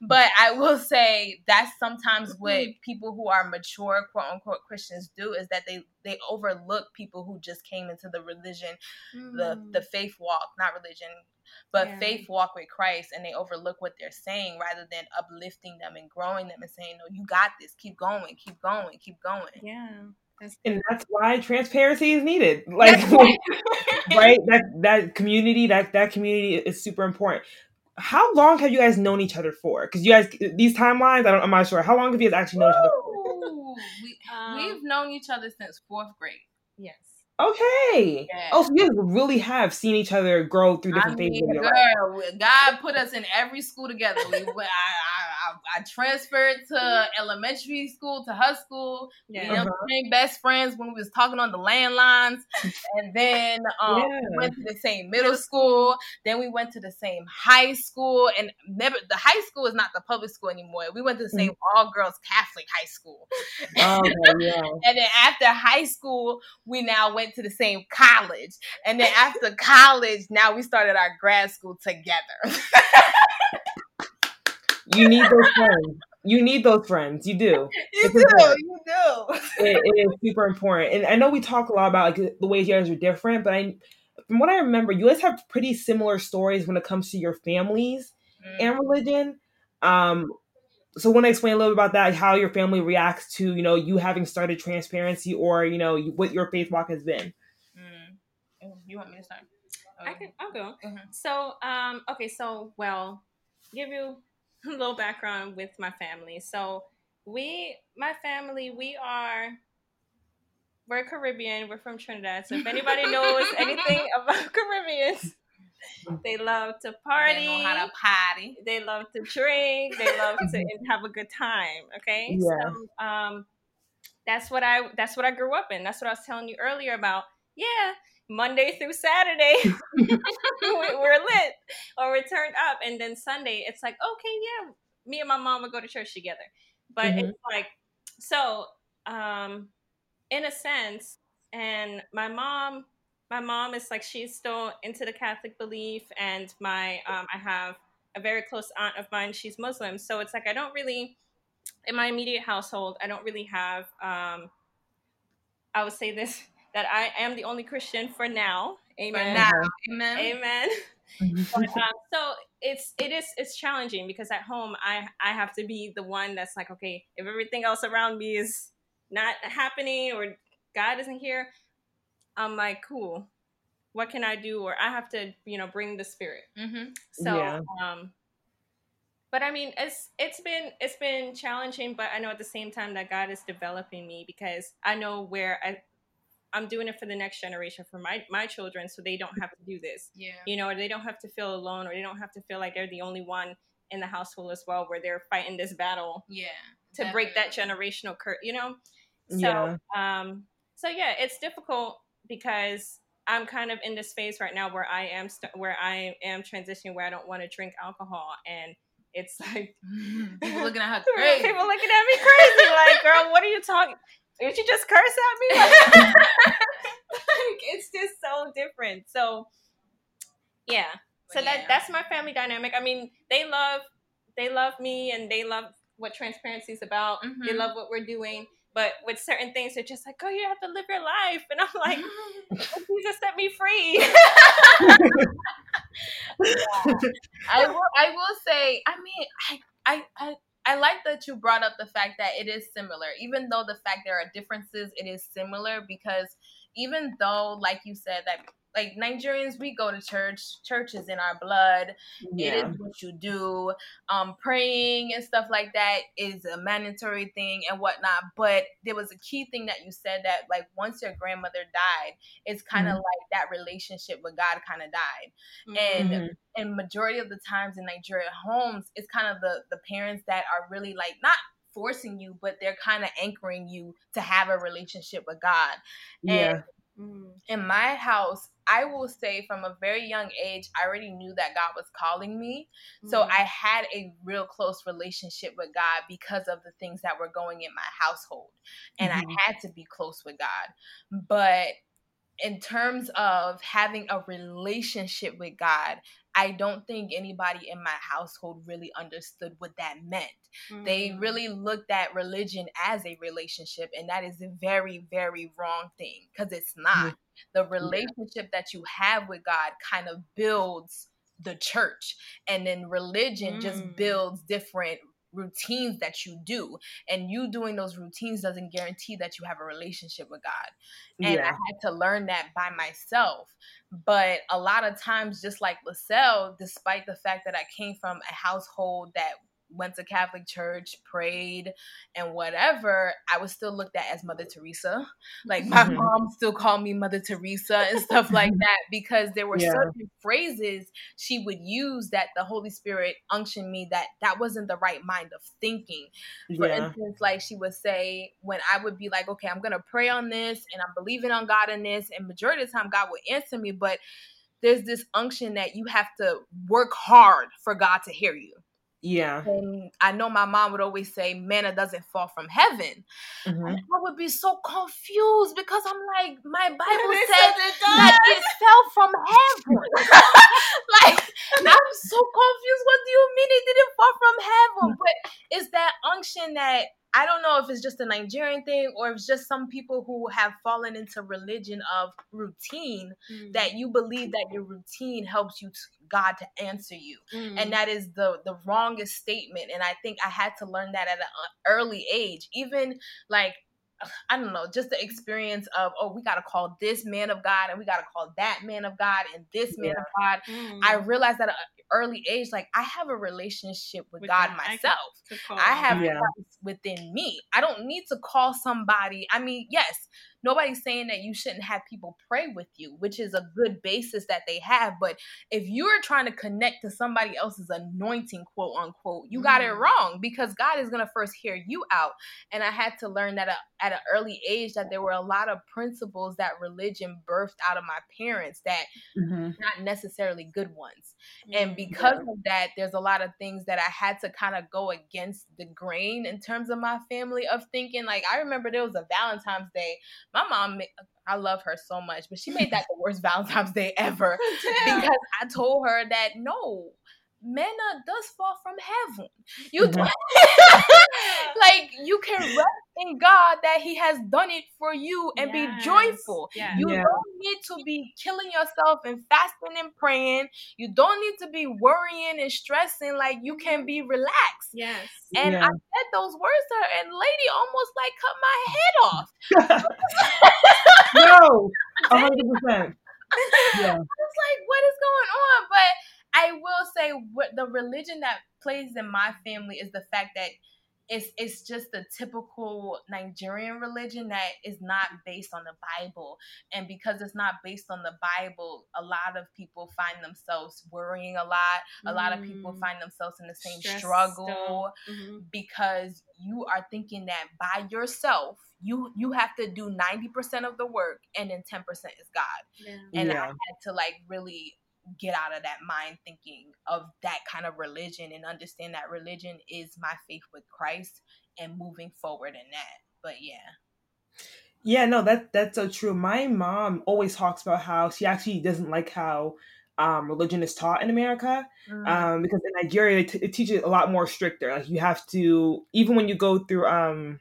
but I will say that's sometimes what mm-hmm. people who are mature, quote unquote Christians do is that they they overlook people who just came into the religion, mm. the the faith walk, not religion, but yeah. faith walk with Christ, and they overlook what they're saying rather than uplifting them and growing them and saying, "No, you got this. Keep going. Keep going. Keep going." Yeah and that's why transparency is needed like right that that community that that community is super important how long have you guys known each other for because you guys these timelines I don't, i'm not sure how long have you guys actually known Ooh. each other for we, um, we've known each other since fourth grade yes Okay. Yeah. Oh, so you guys really have seen each other grow through different I mean, phases. Girl, God put us in every school together. We, I, I, I, transferred to elementary school to high school. Yeah. We uh-huh. became best friends when we was talking on the landlines, and then um, yeah. we went to the same middle school. Then we went to the same high school, and never the high school is not the public school anymore. We went to the same mm-hmm. all girls Catholic high school. Oh, yeah. and then after high school, we now went to the same college, and then after college, now we started our grad school together. you need those friends. You need those friends. You do. You do. You do. It, it is super important. And I know we talk a lot about like the ways you guys are different, but I, from what I remember, you guys have pretty similar stories when it comes to your families mm. and religion. Um, so want to explain a little bit about that, how your family reacts to you know you having started transparency, or you know what your faith walk has been. Mm. You want me to start? I can. I'll go. Mm-hmm. So, um, okay. So, well, give you a little background with my family. So, we, my family, we are. We're Caribbean. We're from Trinidad. So if anybody knows anything about Caribbeans, they love to party. They know how to party. They love to drink. They love to have a good time. Okay, Yeah. so um, that's what I that's what I grew up in. That's what I was telling you earlier about. Yeah, Monday through Saturday we- we're lit or we're turned up, and then Sunday it's like okay, yeah, me and my mom would go to church together. But Mhm. it's like so um, in a sense, and my mom my mom is like she's still into the Catholic belief, and my um, I have a very close aunt of mine. She's Muslim, so it's like I don't really in my immediate household. I don't really have. Um, I would say this that I am the only Christian for now. For Amen. now, amen. Amen. But, um, so it's it is it's challenging because at home I I have to be the one that's like okay if everything else around me is not happening or God isn't here, I'm like cool. What can I do? Or I have to you know bring the spirit. hmm So Yeah. um but I mean it's it's been it's been challenging, but I know at the same time that God is developing me because I know where I I'm doing it for the next generation for my my children so they don't have to do this. Yeah. You know, or they don't have to feel alone or they don't have to feel like they're the only one in the household as well where they're fighting this battle Yeah. to break that generational curse, you know? So Yeah. um so yeah, it's difficult because I'm kind of in this phase right now where I am st- where I am transitioning where I don't want to drink alcohol and it's like People looking at her crazy. people looking at me crazy like girl what are you talking did you just curse at me? Like, like, it's just so different. So yeah. So But that that's my family dynamic. I mean they love they love me and they love what transparency is about. They Mhm. love what we're doing. But with certain things they're just like oh you have to live your life. And i'm like oh, jesus set me free. I will. I will say. I mean, I, I, I, I like that you brought up the fact that it is similar, even though the fact there are differences. It is similar because even though, like you said, that like Nigerians, we go to church. Church is in our blood. It Yeah. is what you do. Um, praying and stuff like that is a mandatory thing and whatnot. But there was a key thing that you said that like once your grandmother died, it's kind of like that relationship with God kind of died. And Mhm. and majority of the times in Nigeria homes, it's kind of the the parents that are really like not forcing you, but they're kind of anchoring you to have a relationship with God. Yeah. Mm. In my house, I will say from a very young age, I already knew that God was calling me. So Mm. I had a real close relationship with God because of the things that were going in my household. And Mhm. I had to be close with God. But in terms of having a relationship with God, I don't think anybody in my household really understood what that meant. They Mm. really looked at religion as a relationship, and that is a very, very wrong thing because it's not. The relationship that you have with God kind of builds the church, and then religion just Mm. builds different routines that you do. And you doing those routines doesn't guarantee that you have a relationship with god. And I had to learn that by myself. But a lot of times, just like LaSalle, despite the fact that I came from a household that went to Catholic church, prayed, and whatever, I was still looked at as Mother Teresa. Like my Mhm. mom still called me Mother Teresa and stuff like that because there were Yeah. certain phrases she would use that the Holy Spirit unctioned me that that wasn't the right mind of thinking for Yeah. instance, like she would say, when I would be like, okay, I'm gonna pray on this and I'm believing on God in this, and majority of the time God would answer me, but there's this unction that you have to work hard for God to hear you. Yeah. And I know my mom would always say, manna doesn't fall from heaven. Mhm. And I would be so confused because I'm like, my Bible They said it that it fell from heaven. like I'm so confused. What do you mean it didn't fall from heaven? But it's that unction that I don't know if it's just a Nigerian thing or if it's just some people who have fallen into religion of routine Mm. that you believe that your routine helps you to God to answer you Mm. and that is the the wrongest statement and i think i had to learn that at an early age even like i don't know just the experience of oh we got to call this man of god and we got to call that man of god and this man of god Mm. i realized at an early age like i have a relationship with, With god God. I myself I have God. Yeah. Christ within me. I don't need to call somebody. I mean, yes, nobody's saying that you shouldn't have people pray with you, which is a good basis that they have. But if you're trying to connect to somebody else's anointing, quote unquote, you got it Mm. wrong because God is gonna first hear you out. And I had to learn that uh, at an early age that there were a lot of principles that religion birthed out of my parents that Mhm. not necessarily good ones. Mm. And because of that, there's a lot of things that I had to kind of go against the grain in terms of my family of thinking. Like I remember there was a Valentine's Day. My mom, I love her so much, but she made that the worst Valentine's Day ever because I told her that no, manna does fall from heaven. You Mhm. like you can rest in God that He has done it for you and be joyful. Yeah. You Yeah. don't need to be killing yourself and fasting and praying. You don't need to be worrying and stressing. Like you can be relaxed. Yes. And I said those words to her, and lady almost like cut my head off. no, a hundred percent. Yeah. I was like, what is going on? But I will say, what the religion that plays in my family is the fact that it's it's just the typical Nigerian religion that is not based on the Bible, and because it's not based on the Bible, a lot of people find themselves worrying a lot. A lot of people Mm. find themselves in the same Stressed struggle Mhm. because you are thinking that by yourself you you have to do 90% of the work and then 10% is God Yeah. and I had to like really get out of that mind thinking of that kind of religion and understand that religion is my faith with Christ and moving forward in that. But yeah. Yeah, no, that that's so true. My mom always talks about how she actually doesn't like how um, religion is taught in America um, because in Nigeria it, t- it teaches a lot more stricter. Like you have to even when you go through um,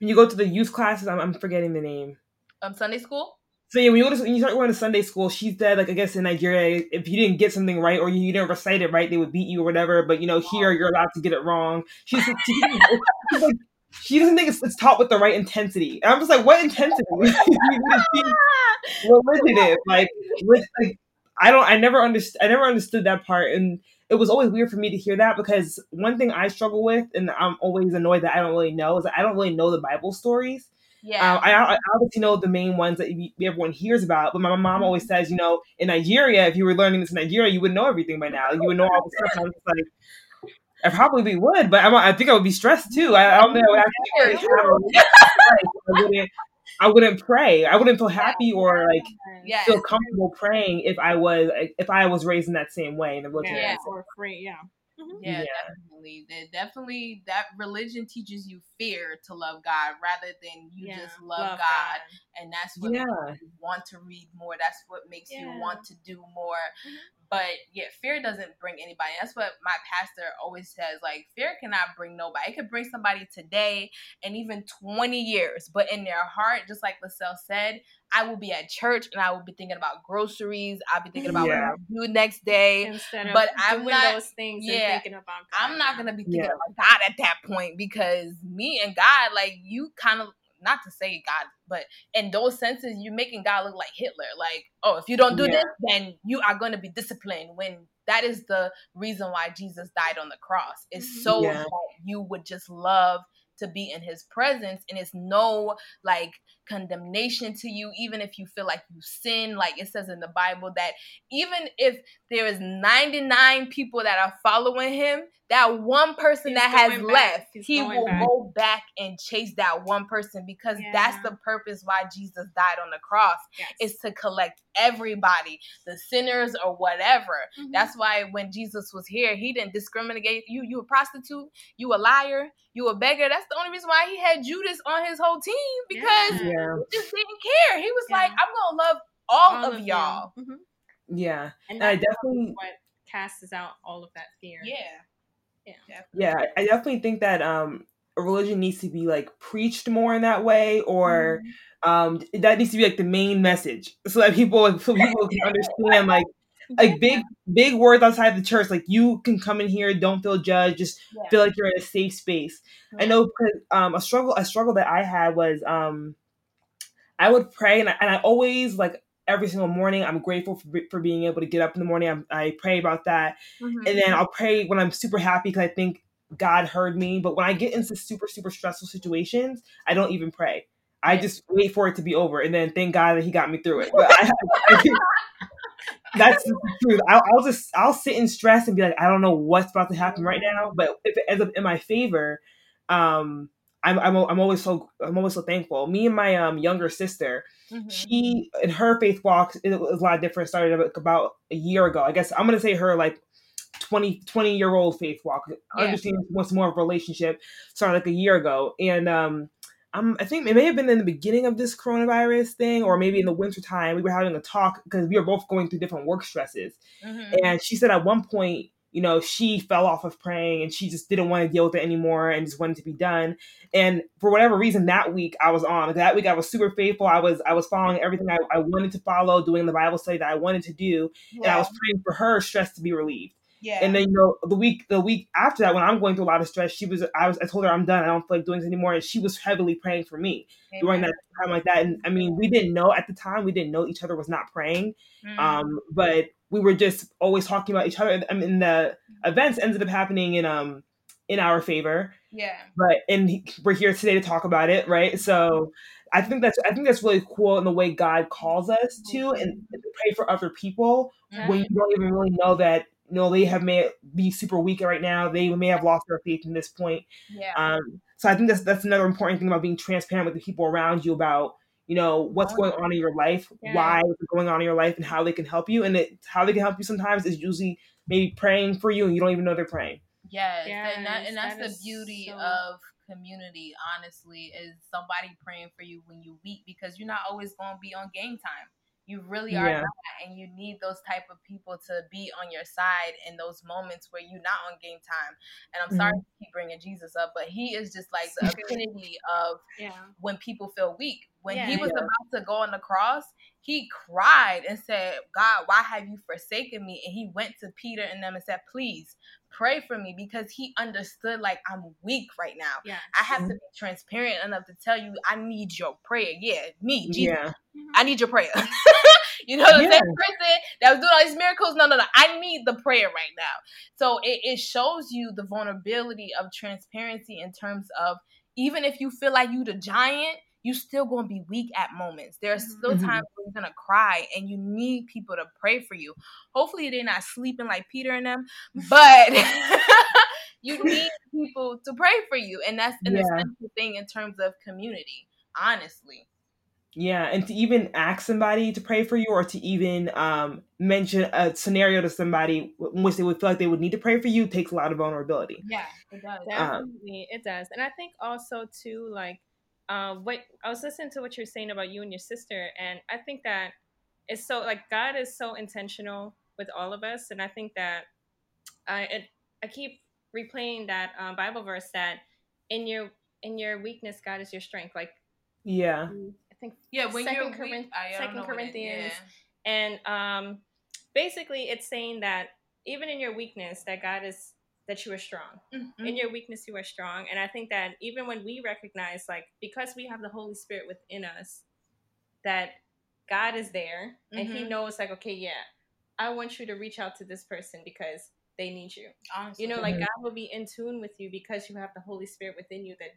when you go to the youth classes. I'm, I'm forgetting the name. um Sunday school? So yeah, when you go to when you start going to Sunday school, she said like I guess in Nigeria, if you didn't get something right or you didn't recite it right, they would beat you or whatever. But you know here you're allowed to get it wrong. She's, she, she's like she doesn't think it's, it's taught with the right intensity. And I'm just like, what intensity? religion is like, like I don't I never understood I never understood that part and it was always weird for me to hear that because one thing I struggle with and I'm always annoyed that I don't really know is I don't really know the Bible stories. Yeah. Uh, I, I obviously know the main ones that you- everyone hears about, but my mom always says, you know, in Nigeria, if you were learning this in Nigeria, you would know everything by now. You would know all the stuff. I'm just like, I probably would, but I'm, I think I would be stressed too. I, I don't think I would actually have a I wouldn't, I wouldn't pray. I wouldn't feel happy or like Yes. feel comfortable praying if I was if I was raised in that same way in the religion. Yeah. Yeah. Or free. Yeah. Mhm. Yeah, Yeah. Definitely. That definitely that religion teaches you fear to love God rather than you Yeah. just love, God. and that's what Yeah. makes you want to read more. That's what makes you want to do more. Mhm. But yeah, fear doesn't bring anybody. That's what my pastor always says. Like fear cannot bring nobody. It could bring somebody today and even twenty years, but in their heart, just like LaSalle said, I will be at church and I will be thinking about groceries. I'll be thinking about Yeah. what to do next day. Instead of But I'm doing not- those things yeah, and thinking about God. I'm not gonna be thinking Yeah. about God at that point because me and God, like you kind of not to say God, but in those senses, you're making God look like Hitler. Like, oh, if you don't do Yeah. this, then you are going to be disciplined. When that is the reason why Jesus died on the cross. It's mm-hmm. so Yeah. that you would just love to be in His presence, and it's no like condemnation to you, even if you feel like you sin. Like it says in the Bible that even if there is 99 people that are following Him, that one person He's that has back. left, He's He will back. go back and chase that one person because that's the purpose why Jesus died on the cross Yes. is to collect everybody, the sinners or whatever. Mhm. That's why when Jesus was here, he didn't discriminate you. You a prostitute, you a liar, you a beggar. That's the only reason why he had Judas on his whole team because Yeah. Yeah, he just didn't care. He was Yeah. like, I'm gonna love all, All of, you. y'all. Mhm. yeah, And and I definitely, what casts out all of that fear. Yeah. Yeah. yeah, I- definitely think that um, a religion needs to be like preached more in that way, or Mhm. um, that needs to be like the main message, so that people, so people can understand like like big big words outside the church like you can come in here don't feel judged just Yeah. feel like you're in a safe space i know because um a struggle a struggle that i had was um i would pray and I, and I always like every single morning i'm grateful for, for being able to get up in the morning I'm, i pray about that Mhm. and then i'll pray when i'm super happy because i think god heard me but when i get into super super stressful situations i don't even pray I just wait for it to be over, and then thank God that He got me through it. But I, I, that's the truth. I'll, I'll, just I'll sit in stress and be like, I don't know what's about to happen right now. But if it ends up in my favor, um, I'm I'm I'm always so I'm always so thankful. Me and my um younger sister, mm-hmm. she in her faith walk it was a lot different. Started about a year ago. I guess I'm gonna say her like 20 20 year old faith walk. Yeah. Understanding what's more of a relationship started like a year ago, and um um, I think it may have been in the beginning of this coronavirus thing, or maybe in the winter time. We were having a talk because we were both going through different work stresses. Mm-hmm. And she said at one point, you know, she fell off of praying and she just didn't want to deal with it anymore and just wanted to be done. And for whatever reason, that week I was on. That week I was super faithful. I was I was following everything I, I wanted to follow, doing the Bible study that I wanted to do, yeah. and I was praying for her stress to be relieved. Yeah. And then you know the week the week after that when I'm going through a lot of stress, she was I was I told her I'm done. I don't feel like doing this anymore, and she was heavily praying for me Amen. during that time like that. And I mean, we didn't know at the time we didn't know each other was not praying, mm. um, but we were just always talking about each other. I mean, the events ended up happening in um in our favor. Yeah. But and we're here today to talk about it, right? So I think that's I think that's really cool in the way God calls us to and, and pray for other people mm-hmm. when you don't even really know that you know they have may be super weak right now they may have lost their faith in this point yeah um so i think that's that's another important thing about being transparent with the people around you about you know what's going on in your life yeah. why is going on in your life and how they can help you and it, how they can help you sometimes is usually maybe praying for you and you don't even know they're praying. Yes, yes and, that, and that's that the beauty so... of community honestly is somebody praying for you when you weak because you're not always going to be on game time you really are yeah. not, and you need those type of people to be on your side in those moments where you're not on game time. And I'm sorry mm-hmm. to keep bringing Jesus up, but he is just like the epitome of yeah. when people feel weak. When yeah, he was about to go on the cross, he cried and said, God, why have you forsaken me? And he went to Peter and them and said, Please pray for me because he understood like I'm weak right now. Yeah. I have mm-hmm. to be transparent enough to tell you I need your prayer. Yeah, me, Jesus. Yeah. I need your prayer. you know, the yeah. same person that was doing all these miracles. No, no, no. I need the prayer right now. So it, it shows you the vulnerability of transparency in terms of even if you feel like you the giant, you still gonna be weak at moments. There are still mm-hmm. times where you're gonna cry and you need people to pray for you. Hopefully they're not sleeping like Peter and them, but you need people to pray for you. And that's an yeah. essential thing in terms of community, honestly. Yeah, and to even ask somebody to pray for you or to even um, mention a scenario to somebody in which they would feel like they would need to pray for you takes a lot of vulnerability. Yeah, it does. Definitely, um, it does. And I think also too, like uh, what I was listening to what you're saying about you and your sister, and I think that it's so like God is so intentional with all of us, and I think that I it, I keep replaying that um, Bible verse that in your in your weakness, God is your strength. Like, yeah, I think yeah, when Second you're Corinth- weak, Second Corinthians, yeah. and um, basically it's saying that even in your weakness, that God is that you are strong. Mm-hmm. In your weakness, you are strong. And I think that even when we recognize, like, because we have the Holy Spirit within us, that God is there mm-hmm. and He mm-hmm. knows, like, okay, yeah, I want you to reach out to this person because they need you. Honestly. You know, like, God will be in tune with you because you have the Holy Spirit within you that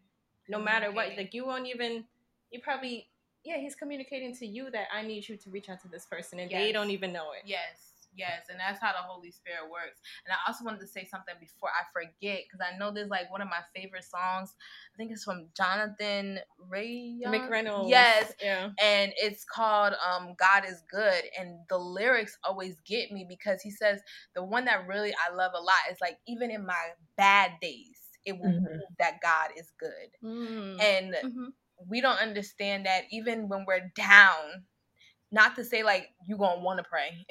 no matter what, like, you won't even, you probably, yeah, He's communicating to you that I need you to reach out to this person and yes. they don't even know it. Yes Yes, and that's how the Holy Spirit works. And I also wanted to say something before I forget because I know there's like one of my favorite songs. I think it's from Jonathan Ray McReynolds. Yes, yeah, and it's called um, "God Is Good," and the lyrics always get me because he says the one that really I love a lot is like even in my bad days, it will mm-hmm. prove that God is good, mm-hmm. and. Mm-hmm. We don't understand that even when we're down, not to say like you gonna want to pray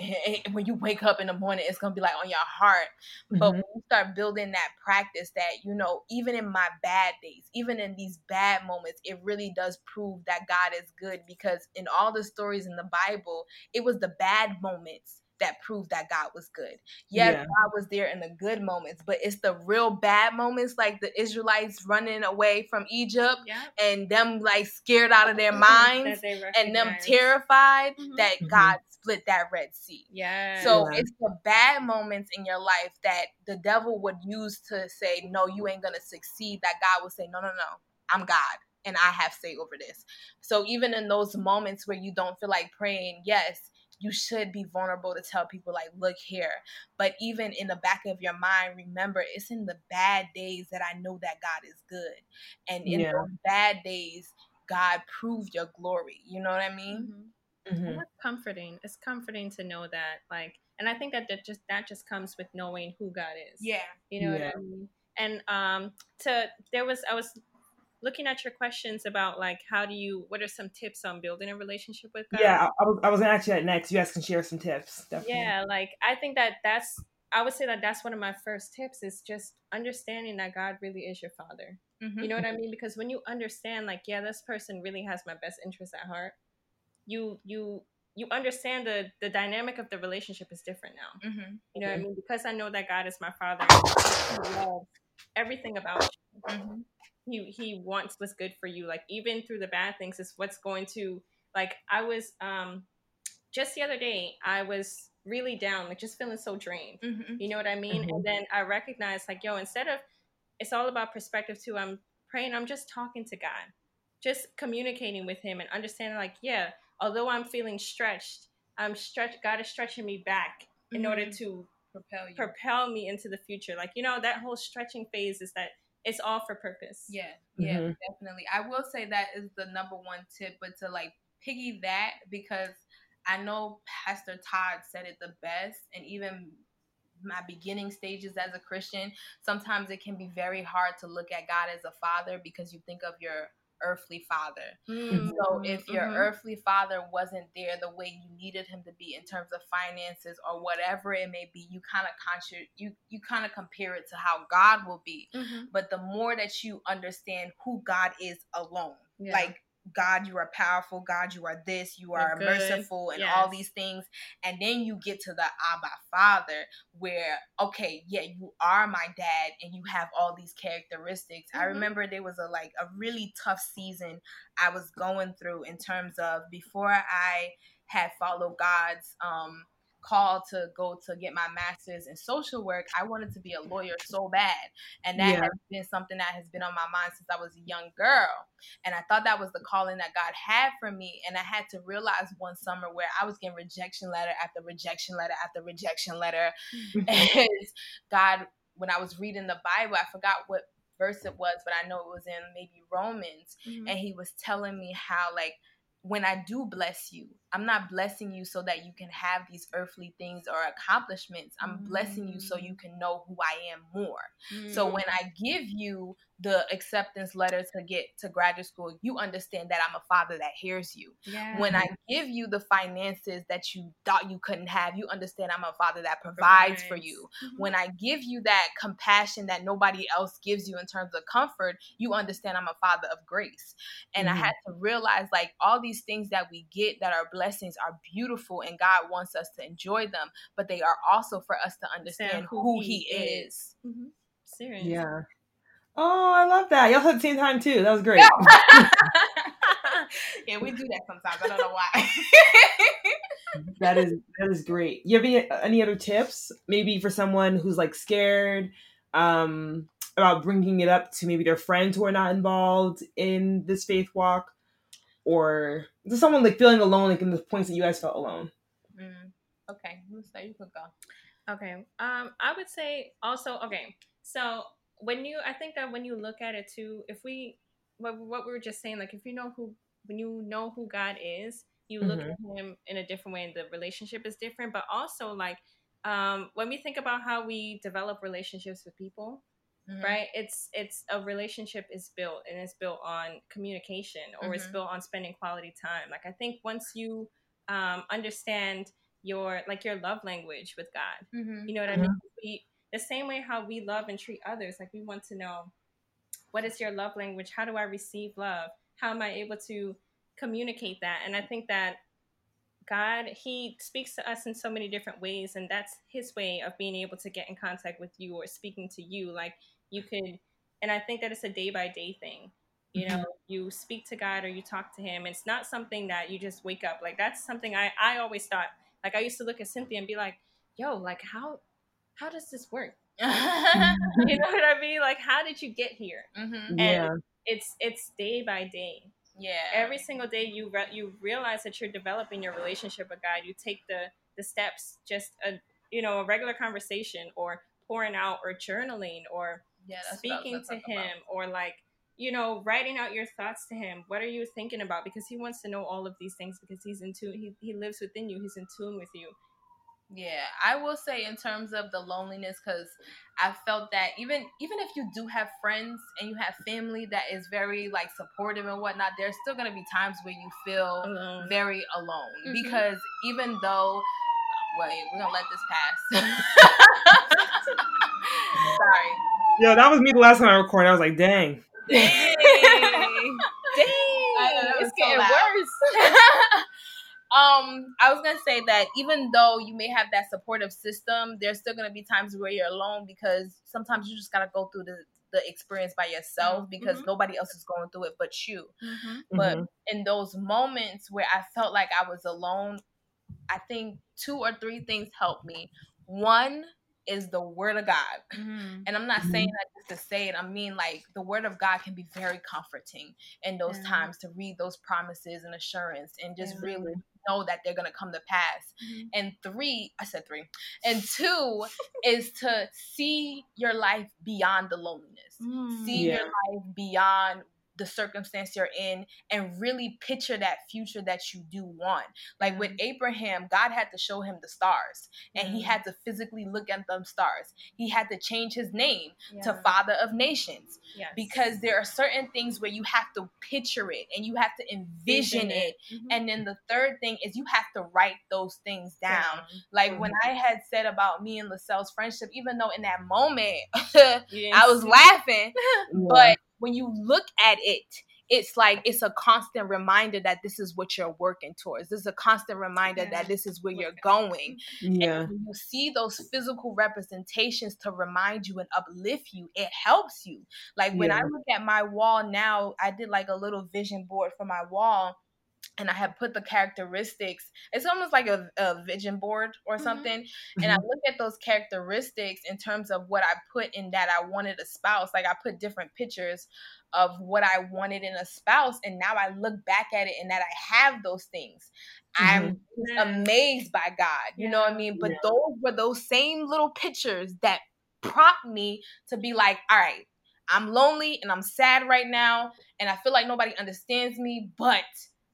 when you wake up in the morning it's gonna be like on your heart but mm-hmm. when you start building that practice that you know even in my bad days even in these bad moments it really does prove that god is good because in all the stories in the bible it was the bad moments that proved that God was good. Yes, yeah. God was there in the good moments, but it's the real bad moments, like the Israelites running away from Egypt yeah. and them like scared out of their mm-hmm. minds and them terrified mm-hmm. that mm-hmm. God split that Red Sea. Yeah. So yeah. it's the bad moments in your life that the devil would use to say, no, you ain't gonna succeed. That God would say, no, no, no, I'm God. and I have say over this. So even in those moments where you don't feel like praying, yes, you should be vulnerable to tell people like look here but even in the back of your mind remember it's in the bad days that i know that god is good and in yeah. those bad days god proved your glory you know what i mean mm-hmm. Mm-hmm. comforting it's comforting to know that like and i think that that just that just comes with knowing who god is yeah you know yeah. what i mean and um to there was i was looking at your questions about like how do you what are some tips on building a relationship with God? Yeah, I, was I was gonna ask you that next. You guys can share some tips. Definitely. Yeah, like I think that that's I would say that that's one of my first tips is just understanding that God really is your father. Mm-hmm. You know what I mean? Because when you understand, like, yeah, this person really has my best interest at heart, you you you understand the the dynamic of the relationship is different now. Mm-hmm. You know what I mean? Because I know that God is my father, I love everything about you. He he wants what's good for you like even through the bad things is what's going to like i was um just the other day i was really down like just feeling so drained mm-hmm. you know what i mean mm-hmm. and then i recognized like yo instead of it's all about perspective too i'm praying i'm just talking to god just communicating with him and understanding like yeah although i'm feeling stretched i'm stretched god is stretching me back mm-hmm. in order mm-hmm. to propel you. propel me into the future like you know that whole stretching phase is that it's all for purpose. Yeah, yeah, mm-hmm. definitely. I will say that is the number one tip, but to like piggy that because I know Pastor Todd said it the best, and even my beginning stages as a Christian, sometimes it can be very hard to look at God as a father because you think of your earthly father. Mm-hmm. So if your mm-hmm. earthly father wasn't there the way you needed him to be in terms of finances or whatever it may be, you kind of you you kind of compare it to how God will be. Mm-hmm. But the more that you understand who God is alone, yeah. like God, you are powerful. God, you are this. You are merciful, and yes. all these things. And then you get to the Abba Father, where okay, yeah, you are my dad, and you have all these characteristics. Mm-hmm. I remember there was a like a really tough season I was going through in terms of before I had followed God's um called to go to get my master's in social work, I wanted to be a lawyer so bad. And that yeah. has been something that has been on my mind since I was a young girl. And I thought that was the calling that God had for me. And I had to realize one summer where I was getting rejection letter after rejection letter after rejection letter. and God, when I was reading the Bible, I forgot what verse it was, but I know it was in maybe Romans. Mm-hmm. And he was telling me how, like, when I do bless you, I'm not blessing you so that you can have these earthly things or accomplishments. I'm mm. blessing you so you can know who I am more. Mm. So when I give you the acceptance letter to get to graduate school, you understand that I'm a father that hears you. Yeah. When I give you the finances that you thought you couldn't have, you understand I'm a father that provides, provides. for you. Mm-hmm. When I give you that compassion that nobody else gives you in terms of comfort, you understand I'm a father of grace. And mm-hmm. I had to realize like all these things that we get that are blessings are beautiful and God wants us to enjoy them, but they are also for us to understand who, who, He, he is. is. Mm-hmm. Serious. Yeah. Oh, I love that. Y'all at the same time too. That was great. yeah, we do that sometimes. I don't know why. that is that is great. You have any, any other tips? Maybe for someone who's like scared um, about bringing it up to maybe their friends who are not involved in this faith walk, or just someone like feeling alone, like in the points that you guys felt alone. Mm. Okay, say you could go. Okay, um, I would say also okay. So when you i think that when you look at it too if we what, what we were just saying like if you know who when you know who god is you look mm-hmm. at him in a different way and the relationship is different but also like um, when we think about how we develop relationships with people mm-hmm. right it's it's a relationship is built and it's built on communication or mm-hmm. it's built on spending quality time like i think once you um, understand your like your love language with god mm-hmm. you know what i mean we the same way how we love and treat others. Like we want to know what is your love language? How do i receive love? How am i able to communicate that? And i think that god he speaks to us in so many different ways and that's his way of being able to get in contact with you or speaking to you. Like you could and i think that it's a day by day thing. You know mm-hmm. you speak to god or you talk to him. It's not something that you just wake up. Like that's something i i always thought. Like i used to look at cynthia and be like yo like how how does this work? you know what I mean? Like, how did you get here? Mm-hmm. And yeah. it's it's day by day. Yeah. Every single day you re- you realize that you're developing your relationship with God. You take the the steps, just a you know a regular conversation or pouring out or journaling or yeah, that's what I was speaking to him about. or like you know writing out your thoughts to him what are you thinking about because he wants to know all of these things because he's in tune he, he lives within you he's in tune with you Yeah, I will say in terms of the loneliness, because I felt that even even if you do have friends and you have family that is very like supportive and whatnot, there's still gonna be times where you feel alone very alone Mhm. because even though wait, we're gonna let this pass. Sorry. Yo, that was me the last time I recorded. I was like, dang. dang dang I know, that was it's so getting loud. worse um, I was gonna say that even though you may have that supportive system, there's still gonna be times where you're alone because sometimes you just gotta go through the the experience by yourself because Mhm. nobody else is going through it but you. mm-hmm. But Mhm. in those moments where I felt like I was alone, I think two or three things helped me. One is the word of God. Mm-hmm. And I'm not saying that just to say it. I mean, like, the word of God can be very comforting in those Yeah. times to read those promises and assurance and just Yeah. really know that they're going to come to pass. Mhm. And three, I said three. And two is to see your life beyond the loneliness, see Yeah. your life beyond the circumstance you're in and really picture that future that you do want. Like with Abraham, God had to show him the stars and he had to physically look at them stars. He had to change his name to Father of Nations Yes. because there are certain things where you have to picture it and you have to envision Vision it. Mhm. And then the third thing is you have to write those things down. Like when Mm-hmm. I had said about me and LaSalle's friendship, even though in that moment I was laughing, Yeah. but when you look at it, it's like it's a constant reminder that this is what you're working towards. This is a constant reminder Yeah. that this is where you're going. yeah. And when you see those physical representations to remind you and uplift you, it helps you. Like when I look at my wall now, I did like a little vision board for my wall. And I have put the characteristics. It's almost like a, a vision board or Mhm. something. And I look at those characteristics in terms of what I put in that I wanted a spouse. Like I put different pictures of what I wanted in a spouse. And now I look back at it and that I have those things. I'm Yeah. amazed by God. You know what I mean? But Yeah. those were those same little pictures that prompt me to be like, all right, I'm lonely and I'm sad right now, and I feel like nobody understands me, but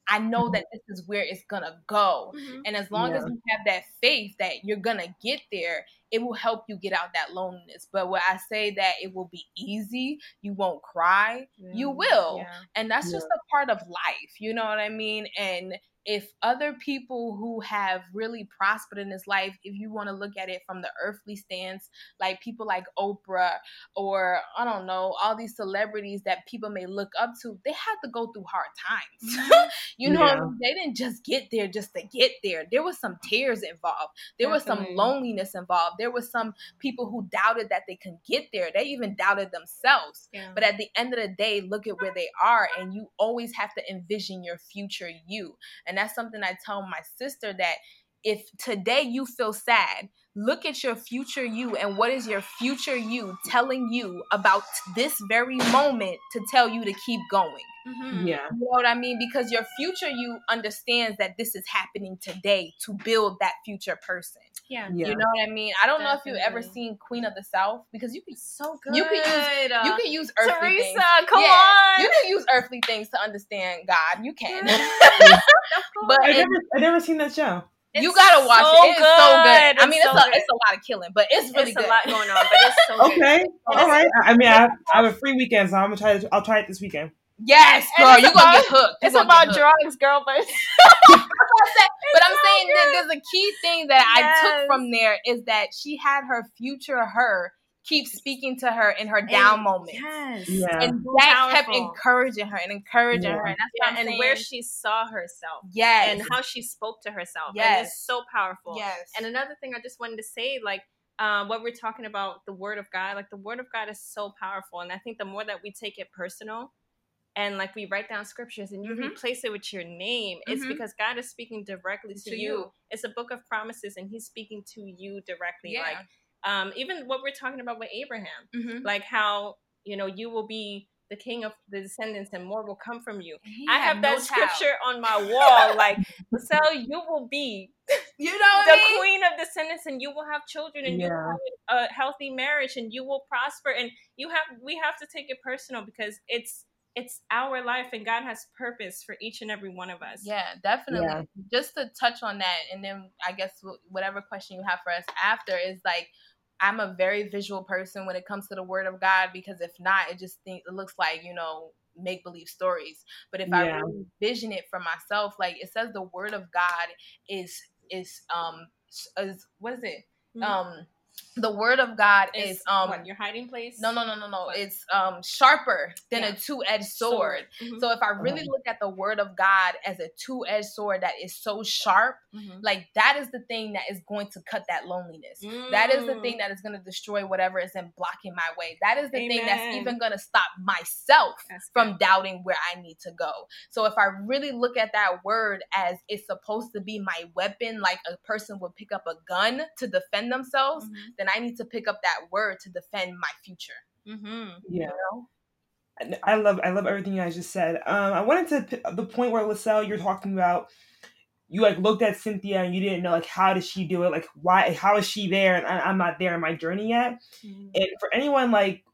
I know that this is where it's gonna go. Mhm. And as long as you have that faith that you're gonna get there, it will help you get out that loneliness. But when I say that it will be easy, you won't cry, you will. Yeah. and that's Yeah. just a part of life you know what i mean and if other people who have really prospered in this life if you want to look at it from the earthly stance like people like oprah or i don't know all these celebrities that people may look up to they had to go through hard times. Mm-hmm. You know Yeah. they didn't just get there just to get there. There was some tears involved. There was some loneliness involved. There was some people who doubted that they could get there. They even doubted themselves. Yeah. but at the end of the day, look at where they are, and you always have to envision your future you. And that's something I tell my sister that if today you feel sad, look at your future you and what is your future you telling you about this very moment to tell you to keep going. Mhm. Yeah. You know what I mean? Because your future you understands that this is happening today to build that future person. Yeah. Yeah. You know what I mean? I don't know if you've ever seen Queen of the South because you can So good. You could use- you can use earthly Teresa, things. come Yeah, on. You can use earthly things to understand God. You can. but I it- never, I never seen that show. You gotta watch so it. It's so good. I mean, It's it's, so a good. it's a lot of killing, but it's really it's good. a lot going on, but it's so good. Okay. And All it's- right. I I mean, I, I have a free weekend, so I'm gonna try. To, I'll try it this weekend. Yes, girl, you're gonna get hooked. You It's about hooked. drugs, girl, but But I'm so saying that there's a key thing that I took from there is that she had her future her keep speaking to her in her down moments. Yes. Yeah. And So that kept encouraging her and encouraging Yeah. her. And that's Yeah, what I'm and where she saw herself yes. and how she spoke to herself. And it's so powerful. yes. And another thing I just wanted to say, like, um, what we're talking about, the word of God, like the word of God is so powerful. And I think the more that we take it personal and like we write down scriptures and you Mhm. replace it with your name, it's Mhm. because God is speaking directly to, To you. you. It's a book of promises and he's speaking to you directly. Yeah. Like, um, even what we're talking about with Abraham, Mhm. like how, you know, you will be the king of the descendants, and more will come from you. He I had have that no child. scripture on my wall. Like, so you will be You know the I mean? queen of descendants, and you will have children, and you will have a healthy marriage, and you will prosper. And you have we have to take it personal because it's it's our life, and God has purpose for each and every one of us. Yeah, definitely. Yeah. Just to touch on that, and then I guess whatever question you have for us after is like, I'm a very visual person when it comes to the Word of God because if not, it just think, it looks like you know make believe stories. But if I Yeah. really vision it for myself, like it says, the Word of God is is um is what is it? Mhm. Um, the Word of God is, Is um what, your hiding place. no no no no no What? it's um sharper than Yeah. a two-edged sword. Mhm. So if I really Uh-huh. look at the word of God as a two-edged sword that is so sharp, Mhm. like that is the thing that is going to cut that loneliness. That is the Mm. thing that is going to destroy whatever is in blocking my way. That is the thing that's even going to stop myself That's from good. doubting where I need to go. So if I really look at that word as it's supposed to be my weapon, like a person would pick up a gun to defend themselves, Mhm. Then I need to pick up that word to defend my future. Mhm. Yeah. You know? I love I love everything you guys just said. Um, I wanted to p- the point where LaSalle, you're talking about you like looked at Cynthia and you didn't know like how did she do it, like why how is she there and I, I'm not there in my journey yet. Mhm. And for anyone like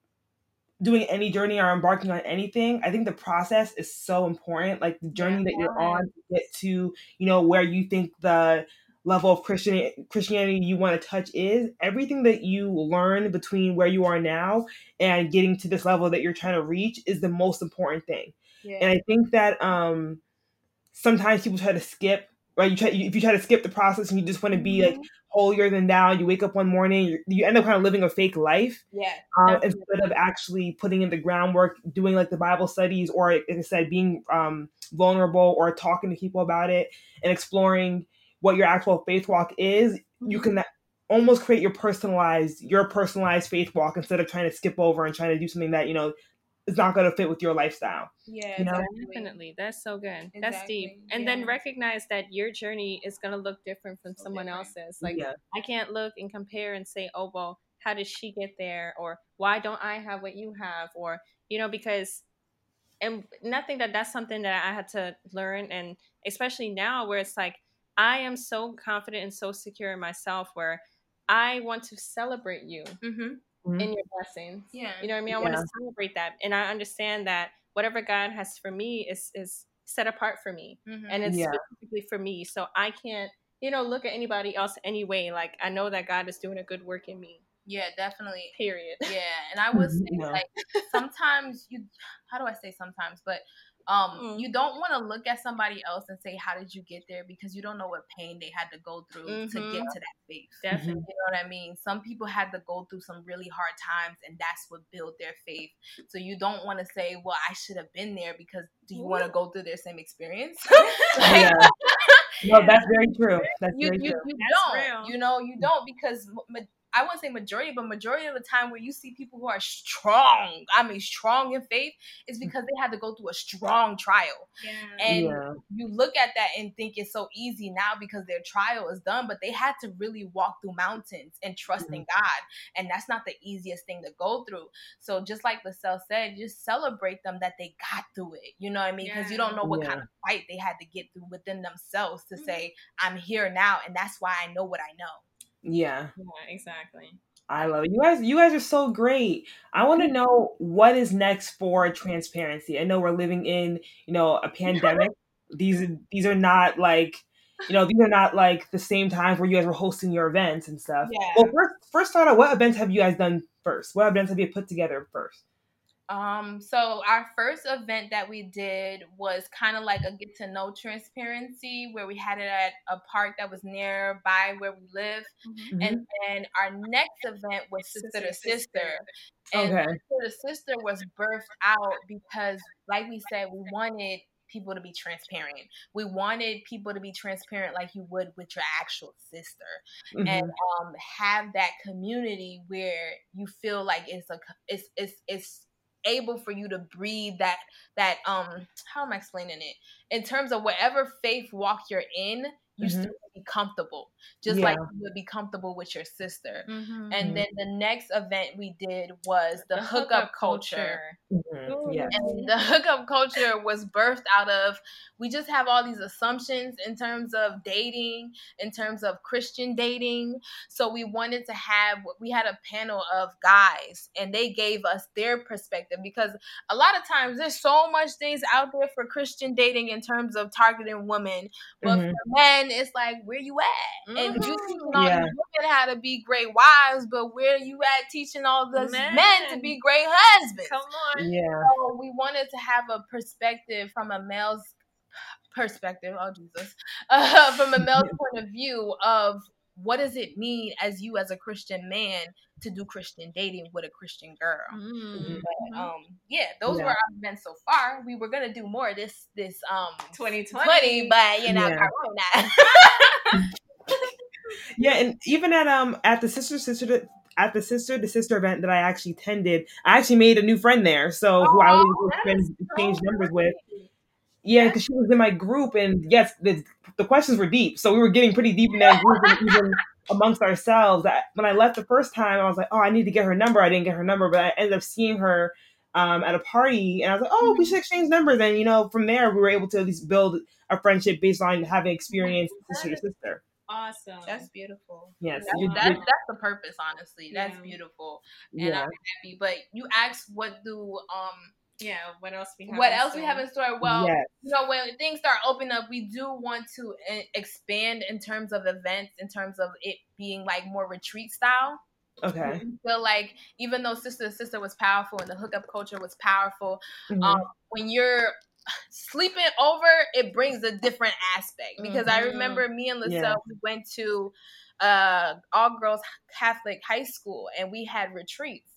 doing any journey or embarking on anything, I think the process is so important. Like the journey that you're on to get to, you know, where you think the level of Christian Christianity you want to touch is. Everything that you learn between where you are now and getting to this level that you're trying to reach is the most important thing. Yeah. And I think that um sometimes people try to skip right you try if you try to skip the process and you just want to be like holier than thou you wake up one morning you, you end up kind of living a fake life yeah. um, instead of actually putting in the groundwork, doing like the Bible studies, or like I said, being um, vulnerable or talking to people about it and exploring what your actual faith walk is, you can mm-hmm. almost create your personalized your personalized faith walk instead of trying to skip over and trying to do something that you know is not going to fit with your lifestyle. Yeah. You know? Definitely. That's so good. That's deep. And yeah. then recognize that your journey is going to look different from So someone different. else's. Like, yeah, I can't look and compare and say, oh, well, how did she get there? Or why don't I have what you have? Or, you know, because, and nothing that that's something that I had to learn. And especially now where it's like, I am so confident and so secure in myself where I want to celebrate you Mm-hmm. in your blessings. Yeah. You know what I mean? I want to celebrate that. And I understand that whatever God has for me is is set apart for me. Mhm. And it's Yeah. specifically for me. So I can't, you know, look at anybody else anyway. Like I know that God is doing a good work in me. yeah, definitely. Period. Yeah, and I would say Yeah. like sometimes you how do I say sometimes, but um Mm. you don't want to look at somebody else and say how did you get there because you don't know what pain they had to go through to Mhm. get to that faith. Definitely. You know what I mean? Some people had to go through some really hard times and that's what built their faith. So you don't want to say, "Well, I should have been there" because do you want to go through their same experience? Like, yeah. No, that's very true. That's you, very you, true. you That's don't real. you know you don't because ma- i wouldn't say majority but majority of the time where you see people who are strong i mean strong in faith is because they had to go through a strong trial Yeah. and yeah. you look at that and think it's so easy now because their trial is done but they had to really walk through mountains and trust in god and that's not the easiest thing to go through so just like LaSalle said just celebrate them that they got through it you know what i mean because you don't know what Yeah. kind of fight they had to get through within themselves to Mhm. say i'm here now and that's why i know what i know Yeah. Yeah, exactly. I love it. You guys, you guys are so great. I want to know what is next for transparency. I know we're living in, you know, a pandemic. these these are not like, you know, these are not like the same times where you guys were hosting your events and stuff. Yeah. Well, first, first start out. What events have you guys done first? What events have you put together first? Um, so our first event that we did was kind of like a get to know transparency where we had it at a park that was nearby where we live. Mm-hmm. And then our next event was Sister to Sister. And Okay. Sister to Sister was birthed out because, like we said, we wanted people to be transparent. We wanted people to be transparent like you would with your actual sister Mhm. and um have that community where you feel like it's a it's it's it's able for you to breathe that that um how am I explaining it? In terms of whatever faith walk you're in you Mhm. still be comfortable just Yeah. like you would be comfortable with your sister Mhm. and then the next event we did was the, hookup, culture, Mhm. Mm-hmm. Yeah. And the hookup culture was birthed out of we just have all these assumptions in terms of dating, in terms of Christian dating. So we wanted to have we had a panel of guys and they gave us their perspective because a lot of times there's so much things out there for Christian dating in terms of targeting women. But Mhm. for men, it's like where you at? And you teaching all Yeah. these women how to be great wives, but where you at teaching all the men, Men. to be great husbands? Come on. Yeah. So we wanted to have a perspective from a male's perspective. Oh Jesus, uh, from a male's point of view of what does it mean as you as a Christian man to do Christian dating with a Christian girl. Mm. But, um, yeah, those Yeah. were our events so far. We were gonna do more this this um 2020. 20, but you know, Yeah. Corona. Yeah, and even at um at the sister sister at the sister to sister event that I actually attended, I actually made a new friend there. So who I Oh, always that spend exchange numbers with. Yeah, because she was in my group, and yes, the, the questions were deep. So we were getting pretty deep in that group, and even amongst ourselves. That when I left the first time, I was like, "Oh, I need to get her number." I didn't get her number, but I ended up seeing her um, at a party, and I was like, "Oh, we should exchange numbers." And you know, from there, we were able to at least build a friendship based on having experienced sister to sister. Awesome. That's beautiful. Yes, That's, you that's, that's the purpose, honestly. That's Yeah. beautiful. And Yeah. I'm happy. But you asked what do um yeah. What else we have? what in else we store? have in store? Well, yes. you know, when things start opening up, we do want to e- expand in terms of events, in terms of it being like more retreat style. Okay. I feel like even though Sister to Sister was powerful and the hookup culture was powerful, Mhm. um, when you're sleeping over, it brings a different aspect. Because I Mhm. remember me and Lisa, Yeah. we went to uh, all girls Catholic high school and we had retreats.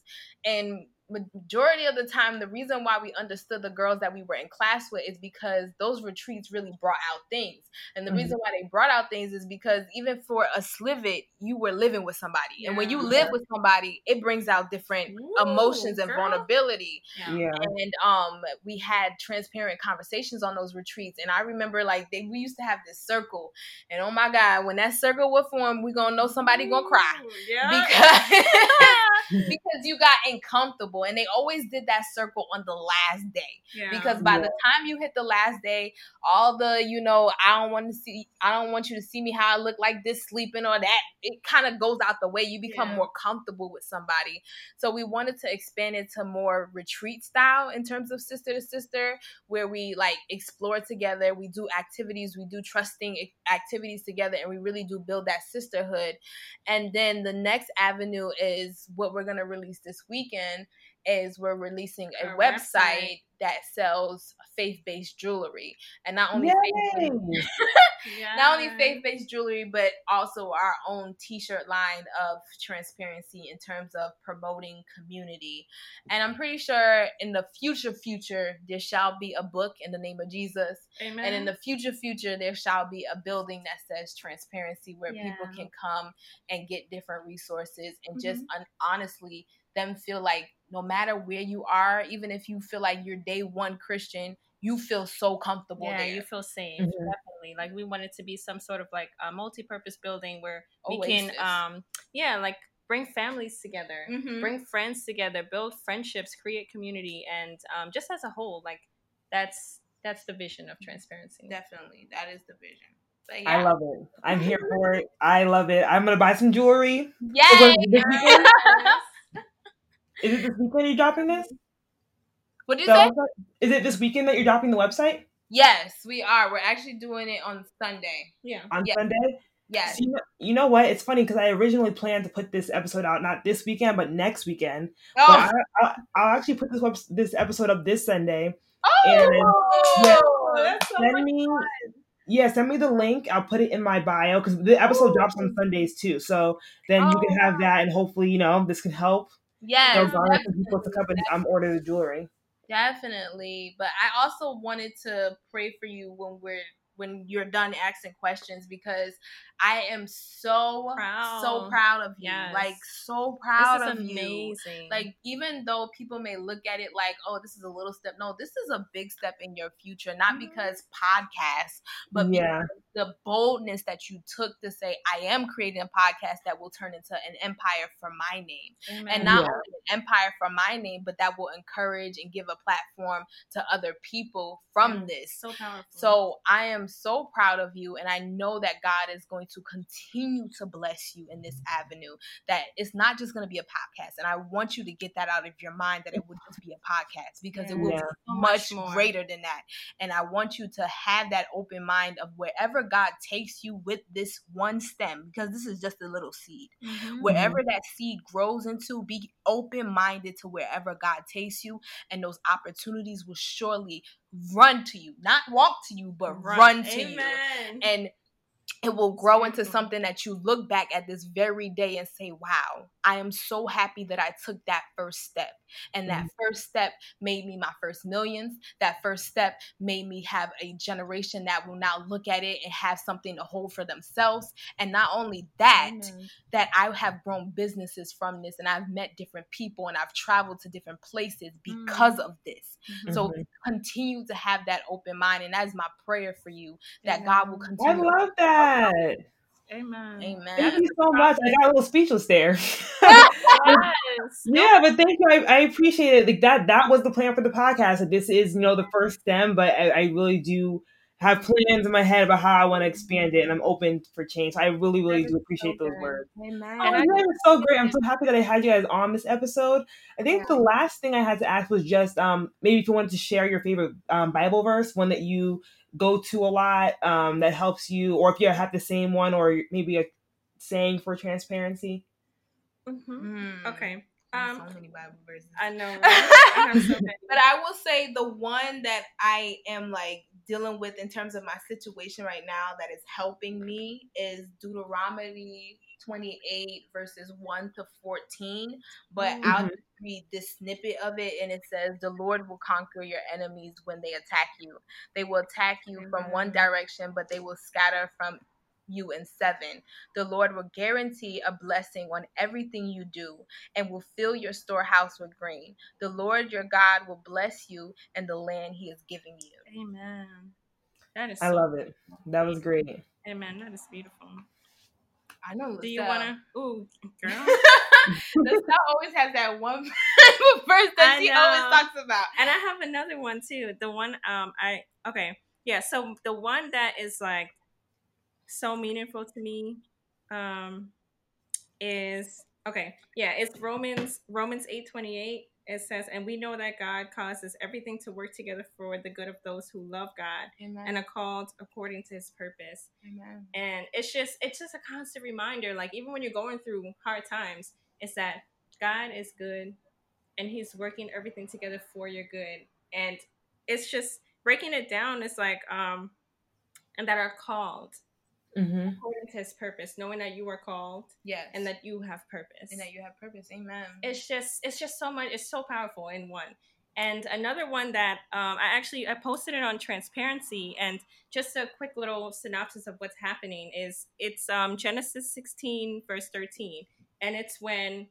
And majority of the time, the reason why we understood the girls that we were in class with is because those retreats really brought out things. And the Mhm. reason why they brought out things is because even for a slivet, you were living with somebody. And when you live with somebody, it brings out different Ooh, emotions and girl. vulnerability Yeah. yeah. and um we had transparent conversations on those retreats and i remember like they we used to have this circle and oh my god when that circle would form we gonna know somebody gonna cry Yeah. because because you got uncomfortable and they always did that circle on the last day yeah. because by Yeah. the time you hit the last day all the you know i don't want to see i don't want you to see me how i look like this sleeping or that it kind of goes out the way you become Yeah. more comfortable with somebody so we wanted to expand it to more retreat style in terms of sister to sister where we like explore together we do activities we do trusting activities together and we really do build that sisterhood and then the next avenue is what we're going to release this weekend is we're releasing a Our website, website. that sells faith-based jewelry and not only Yay! faith not only faith-based jewelry but also our own t-shirt line of transparency in terms of promoting community and i'm pretty sure in the future future there shall be a book in the name of jesus Amen. and in the future future there shall be a building that says transparency where people can come and get different resources and just mm-hmm. un- honestly them feel like no matter where you are even if you feel like you're day one christian you feel so comfortable yeah, there you feel safe. Mhm. Definitely. Like we want it to be some sort of like a multi-purpose building where we can, um, yeah, like bring families together, Mhm. bring friends together, build friendships, create community, and um, just as a whole, like that's that's the vision of transparency. definitely that is the vision but I love it. I'm here for it. I love it. I'm gonna buy some jewelry. yay This weekend? Is it this weekend you're dropping this? what did you The say website? Is it this weekend that you're dropping the website yes we are we're actually doing it on sunday Yeah. on Yeah. Sunday? yes So you, know, you know what? It's funny because I originally planned to put this episode out not this weekend but next weekend. But oh, I, I, I'll actually put this web, this episode up this Sunday. oh yeah. Oh, that's so Send much me, yeah, send me the link. I'll put it in my bio because the episode drops Oh. on Sundays too. So then you can have oh. that, and hopefully, you know, this can help. Yes some people to come and um, order the jewelry. Definitely. But I also wanted to pray for you when we're when you're done asking questions because I am so Proud. so proud of you. Yes. Like so proud this of is you. amazing. Like even though people may look at it like, oh, this is a little step. No, this is a big step in your future. Not Mhm. because podcasts, but yeah, the boldness that you took to say, I am creating a podcast that will turn into an empire for my name. Amen. And not Yeah. only an empire from my name, but that will encourage and give a platform to other people from Yeah, this. So powerful. So I am so proud of you, and I know that God is going to continue to bless you in this avenue. That it's not just going to be a podcast, and I want you to get that out of your mind that it would just be a podcast because it will Yeah. be So much much more. greater than that. And I want you to have that open mind of wherever God takes you with this one stem, because this is just a little seed Mhm. wherever that seed grows into, be open minded to wherever God takes you, and those opportunities will surely run to you, not walk to you, but run, to you. And it will grow into something that you look back at this very day and say, Wow, I am so happy that I took that first step. And that first step made me my first millions. That first step made me have a generation that will now look at it and have something to hold for themselves. And not only that, Amen. that I have grown businesses from this and I've met different people and I've traveled to different places because of this. So Mhm. continue to have that open mind. And that is my prayer for you that God will continue. I love that. Amen. Amen. Thank you so much. I got a little speechless there. Yes. yeah, but thank you. I, I appreciate it. Like that that was the plan for the podcast. That this is, you know, the first stem, but I, I really do have plans in my head about how I want to expand it and I'm open for change. So I really, really do appreciate so those words. Amen. Oh, And you guys are so great. I'm so happy that I had you guys on this episode. I think the last thing I had to ask was just um, maybe if you wanted to share your favorite um, Bible verse, one that you go to a lot um, that helps you, or if you have the same one, or maybe a saying for transparency. Mhm. Mm. Okay. Um, so many Bible verses. I know. Right? I so. But I will say the one that I am like dealing with in terms of my situation right now that is helping me is Deuteronomy 28 verses 1 to 14. But I'll Mhm. just read this snippet of it and it says, The Lord will conquer your enemies when they attack you. They will attack you from one direction, but they will scatter from you in seven. The Lord will guarantee a blessing on everything you do and will fill your storehouse with grain. The Lord your God will bless you and the land he is giving you. Amen. That is. I so love it. That was great. Amen. That is beautiful. I know. Do you wanna? Ooh, girl. LaSalle always has that one verse that I she know. always talks about. and I have another one too. The one um I okay yeah. So the one that is like so meaningful to me um is okay yeah it's Romans Romans eight twenty eight. It says, and we know that God causes everything to work together for the good of those who love God Amen. and are called according to His purpose. Amen. and it's just it's just a constant reminder like even when you're going through hard times it's that god is good and he's working everything together for your good and it's just breaking it down it's like um and that are called hmm according to his purpose knowing that you are called Yes. and that you have purpose and that you have purpose. Amen. it's just it's just so much it's so powerful in one and another one that um, i actually i posted it on transparency and just a quick little synopsis of what's happening is it's um, genesis 16 verse 13 and it's when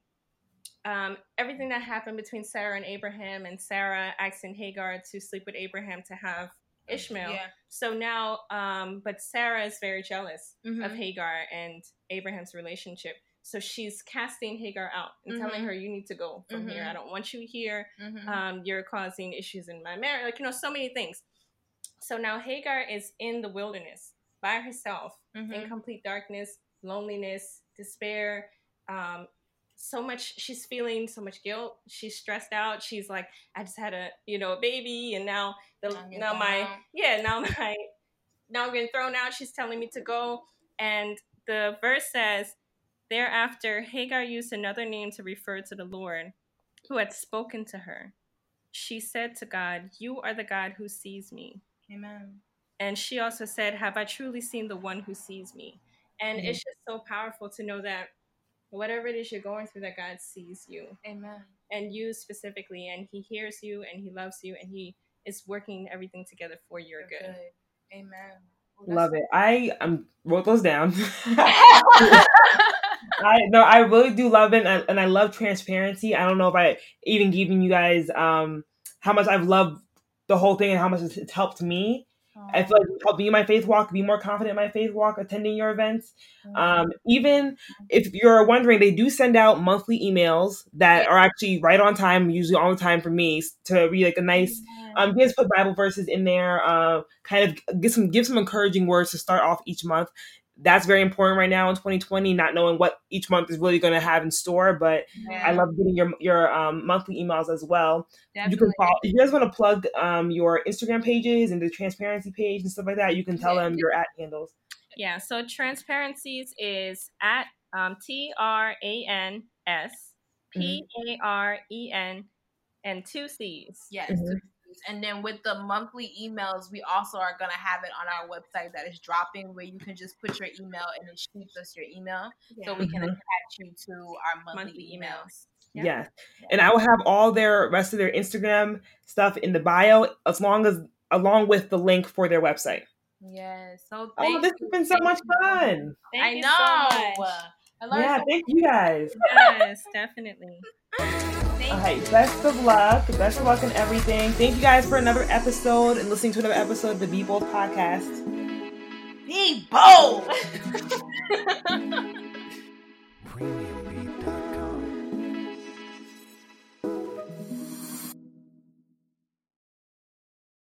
um, everything that happened between sarah and abraham and sarah asking hagar to sleep with abraham to have ishmael Yeah. so now um, but sarah is very jealous of Mhm. Hagar and Abraham's relationship. So she's casting Hagar out and telling Mhm. her, "You need to go from here. Mhm. I don't want you here. Mhm. Um, you're causing issues in my marriage. Like you know, so many things." So now Hagar is in the wilderness by herself, in Mhm. complete darkness, loneliness, despair. Um, so much she's feeling so much guilt. She's stressed out. She's like i just had a you know a baby and now the Now my yeah now my now i'm getting thrown out. She's telling me to go. And the verse says thereafter hagar used another name to refer to the lord who had spoken to her. She said to god you are the god who sees me Amen. and she also said have i truly seen the one who sees me? And Mhm. it's just so powerful to know that whatever it is you're going through that god sees you Amen. and you specifically and he hears you and he loves you and he is working everything together for your You're good. Amen. Love it. I um, wrote those down. I no, I really do love it, and I, and I love transparency. I don't know if I even giving you guys um how much I've loved the whole thing and how much it's, it's helped me. I feel like help me in my faith walk, be more confident in my faith walk, attending your events. Mm-hmm. Um, even if you're wondering, they do send out monthly emails that are actually right on time, usually all the time for me to read like a nice, um, just put Bible verses in there, uh, kind of give some give some encouraging words to start off each month that's very important right now in 2020 not knowing what each month is really going to have in store but yeah. i love getting your your um, monthly emails as well Definitely. you can follow if you guys want to plug um, your instagram pages and the transparency page and stuff like that you can tell them your at handles yeah so transparencies is at um, t-r-a-n-s mm-hmm. and two c's yes mm-hmm. And then with the monthly emails, we also are going to have it on our website that is dropping where you can just put your email and it shoots us your email yeah. so we can mm-hmm. attach you to our monthly, monthly emails. emails. Yeah. Yes. And I will have all their rest of their Instagram stuff in the bio as long as along with the link for their website. Yes. So oh, this has been so much fun. Thank I know. So yeah, thank you guys. Yes, definitely. All right, best of luck. Best of luck in everything. Thank you guys for another episode and listening to another episode of the Be Bold podcast. Be bold!